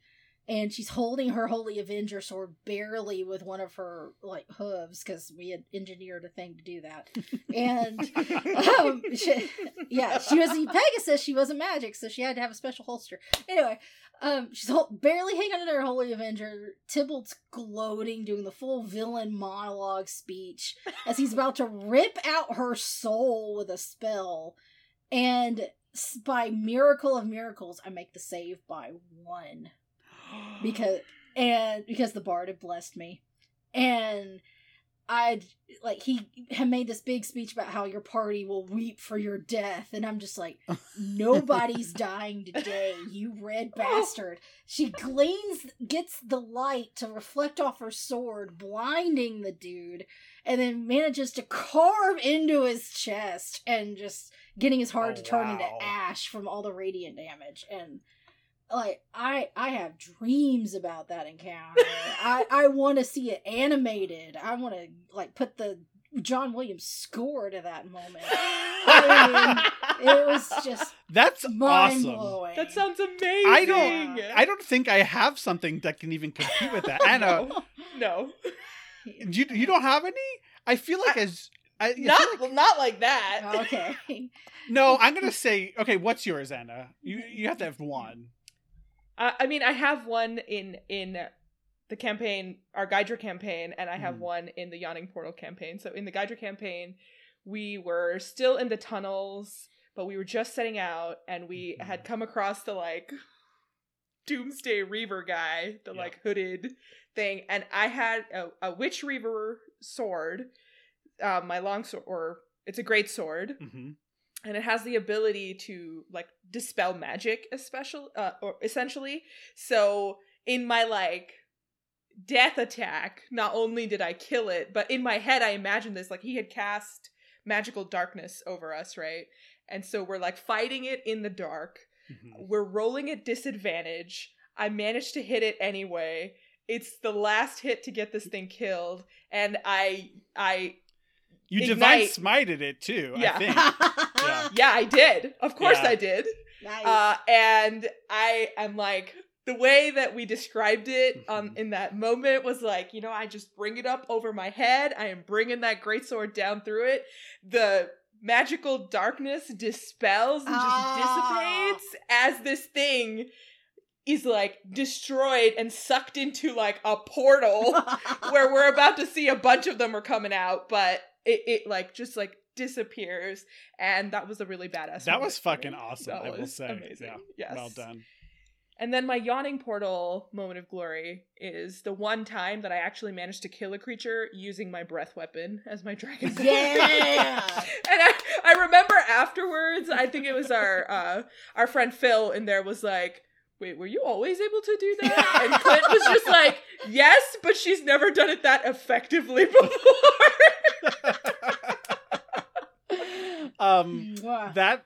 and she's holding her holy avenger sword barely with one of her like hooves because we had engineered a thing to do that. And um [LAUGHS] she, yeah she was a pegasus she wasn't magic so she had to have a special holster. Anyway um she's hol- barely hanging on to her holy avenger tybalt's gloating doing the full villain monologue speech as he's about to rip out her soul with a spell. And by miracle of miracles i make the save by one because and because the bard had blessed me. And I'd like he had made this big speech about how your party will weep for your death, and I'm just like, nobody's [LAUGHS] dying today, you red oh. bastard. She gleans, gets the light to reflect off her sword, blinding the dude, and then manages to carve into his chest and just getting his heart Oh, to turn into oh, ash from all the radiant damage. And like I I have dreams about that encounter. I [LAUGHS] I want to see it animated. I want to like put the John Williams score to that moment. It was just That's mind awesome. blowing. that sounds amazing. I don't. I don't think I have something that can even compete with that. [LAUGHS] Anna, no, no. you you don't have any? I feel like as I, I not like- not like that. Okay. no. I'm gonna say okay. What's yours, Anna? You you have to have one. I, I mean, I have one in in the campaign, our Gydra campaign, and I have Mhm. one in the Yawning Portal campaign. So in the Gydra campaign, we were still in the tunnels, but we were just setting out, and we Mhm. had come across the like Doomsday Reaver guy, the Yeah. like hooded thing, and I had a, a Witch Reaver sword, uh, my long sword, or it's a great sword hmm and it has the ability to like dispel magic especially uh, or essentially so in my like death attack not only did i kill it but in my head i imagined this like he had cast magical darkness over us right and so we're like fighting it in the dark hmm we're rolling at disadvantage i managed to hit it anyway it's the last hit to get this thing killed and i i You divine smited it too. Yeah. I think. [LAUGHS] Yeah. [GASPS] yeah i did of course Yeah. i did nice. uh, and I am like the way that we described it um, Mhm. in that moment was like you know I just bring it up over my head. I am bringing that great sword down through it. The magical darkness dispels and just Ah. dissipates as this thing is like destroyed and sucked into like a portal [LAUGHS] where we're about to see a bunch of them are coming out, but it, it like just like disappears, and that was a really badass. That was fucking awesome. That I will was say. amazing. Yeah. Yes. Well done. And then my yawning portal moment of glory is the one time that I actually managed to kill a creature using my breath weapon as my dragon. [LAUGHS] [LAUGHS] Yeah. and I, I remember afterwards, I think it was our [LAUGHS] uh, our friend Phil in there was like, "Wait, were you always able to do that?" And Clint was just like, "Yes, but she's never done it that effectively before." Um. Mwah. that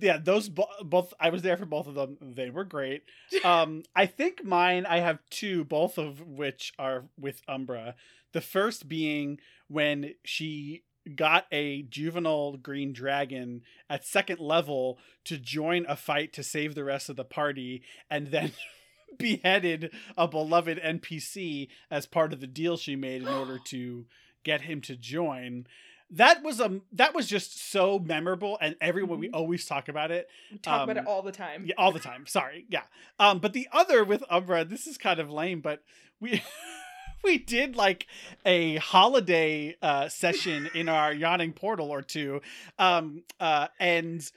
yeah those bo- both i was there for both of them they were great um i think mine i have two both of which are with umbra the first being when she got a juvenile green dragon at second level to join a fight to save the rest of the party and then [LAUGHS] beheaded a beloved npc as part of the deal she made in order [GASPS] to get him to join that was a that was just so memorable and everyone we always talk about it We talk about Um, it all the time. yeah, all the time sorry yeah um but the other with umbra this is kind of lame but we [LAUGHS] we did like a holiday uh session [LAUGHS] in our yawning portal or two um uh and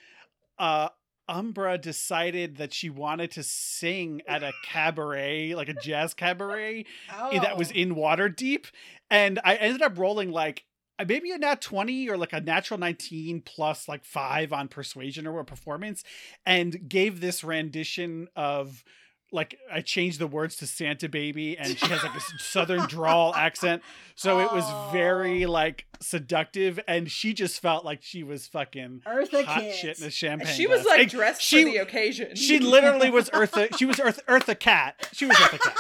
uh Umbra decided that she wanted to sing at a cabaret, like a jazz cabaret, Oh. that was in Waterdeep, and I ended up rolling like Uh, maybe a nat 20 or like a natural 19 plus like 5 on persuasion or performance and gave this rendition of like I changed the words to Santa baby and she has like a [LAUGHS] southern drawl accent. So it was very like seductive and she just felt like she was fucking Eartha hot Kitt. shit in a champagne she was like And dressed she- for the occasion. she literally was Eartha she was Eartha Eartha Kitt. She was Eartha Kitt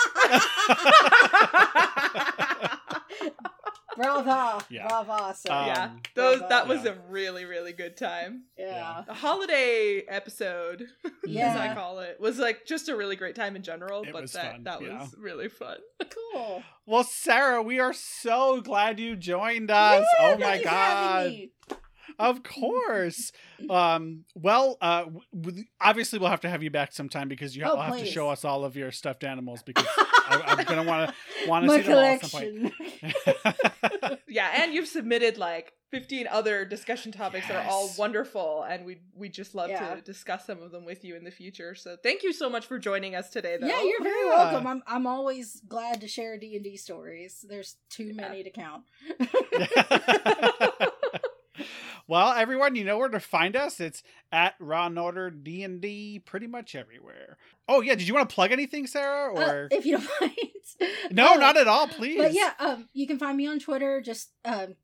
[LAUGHS] [LAUGHS] Brava. Yeah. Brava. So, Um, yeah, those Bravo. that was Yeah. a really really good time. yeah. The holiday episode, [LAUGHS] as I call it, was like just a really great time in general. It but was that fun, that yeah. was really fun. [LAUGHS] Cool. Well, Sarah, we are so glad you joined us. oh my you for having god. Of course. [LAUGHS] Um well, uh w- w- obviously we'll have to have you back sometime because you Oh, will have to show us all of your stuffed animals because I, am gonna want to want to My see them all at some collection. point. [LAUGHS] [LAUGHS] Yeah, and you've submitted like 15 other discussion topics that are all wonderful, and we we just love Yeah. to discuss some of them with you in the future. So thank you so much for joining us today. Though. yeah, you're very Yeah. welcome. I'm I'm always glad to share D and D stories. There's too many to count. [LAUGHS] well, everyone, you know where to find us. It's at Raw and Order D and D, pretty much everywhere. Oh yeah, did you want to plug anything, Sarah? Uh, Or if you don't [LAUGHS] mind. no, Uh, not at all. Please. But yeah, um, you can find me on Twitter. Just um,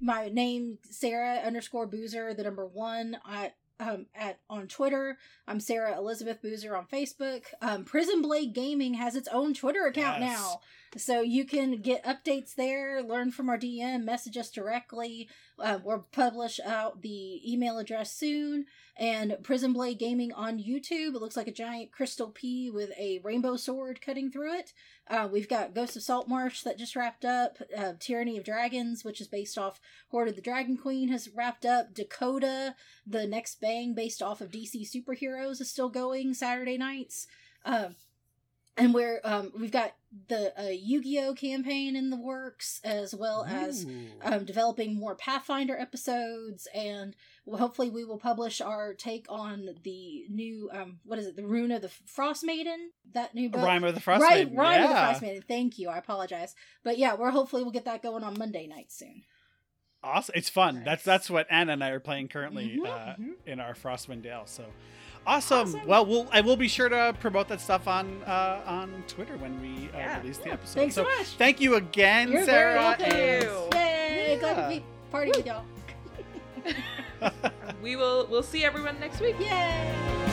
my name Sarah underscore Boozer, the number one. I um at on Twitter. I'm Sarah Elizabeth Boozer on Facebook. Um, Prison Blade Gaming has its own Twitter account Yes. now, so you can get updates there, learn from our DM, message us directly. Uh, we'll publish out the email address soon. And Prison Blade Gaming on YouTube. It looks like a giant crystal P with a rainbow sword cutting through it. Uh, we've got Ghost of Saltmarsh that just wrapped up. Uh, Tyranny of Dragons, which is based off Hoard of the Dragon Queen, has wrapped up. Dakota, the next bang based off of DC superheroes, is still going Saturday nights. Um, and we're um, we've got the uh, Yu-Gi-Oh campaign in the works, as well as um, developing more Pathfinder episodes, and hopefully we will publish our take on the new um, what is it, the Rune of the Frost Maiden, that new book. Rime of the Frost right, Maiden, Rime of the. Frost Maiden. Thank you. I apologize, but yeah, we're hopefully we'll get that going on Monday night soon. Awesome. It's fun. Nice. That's that's what Anna and I are playing currently Mhm, uh, mhm. in our Frostwind Dale. So awesome. Awesome. Well, we'll I will be sure to promote that stuff on uh, on Twitter when we uh, Yeah. release the episode. Thanks so, so much. thank you again, You're Sarah. very welcome. and- and- Yay! Glad to be party with y'all. [LAUGHS] We will we'll see everyone next week. Yay!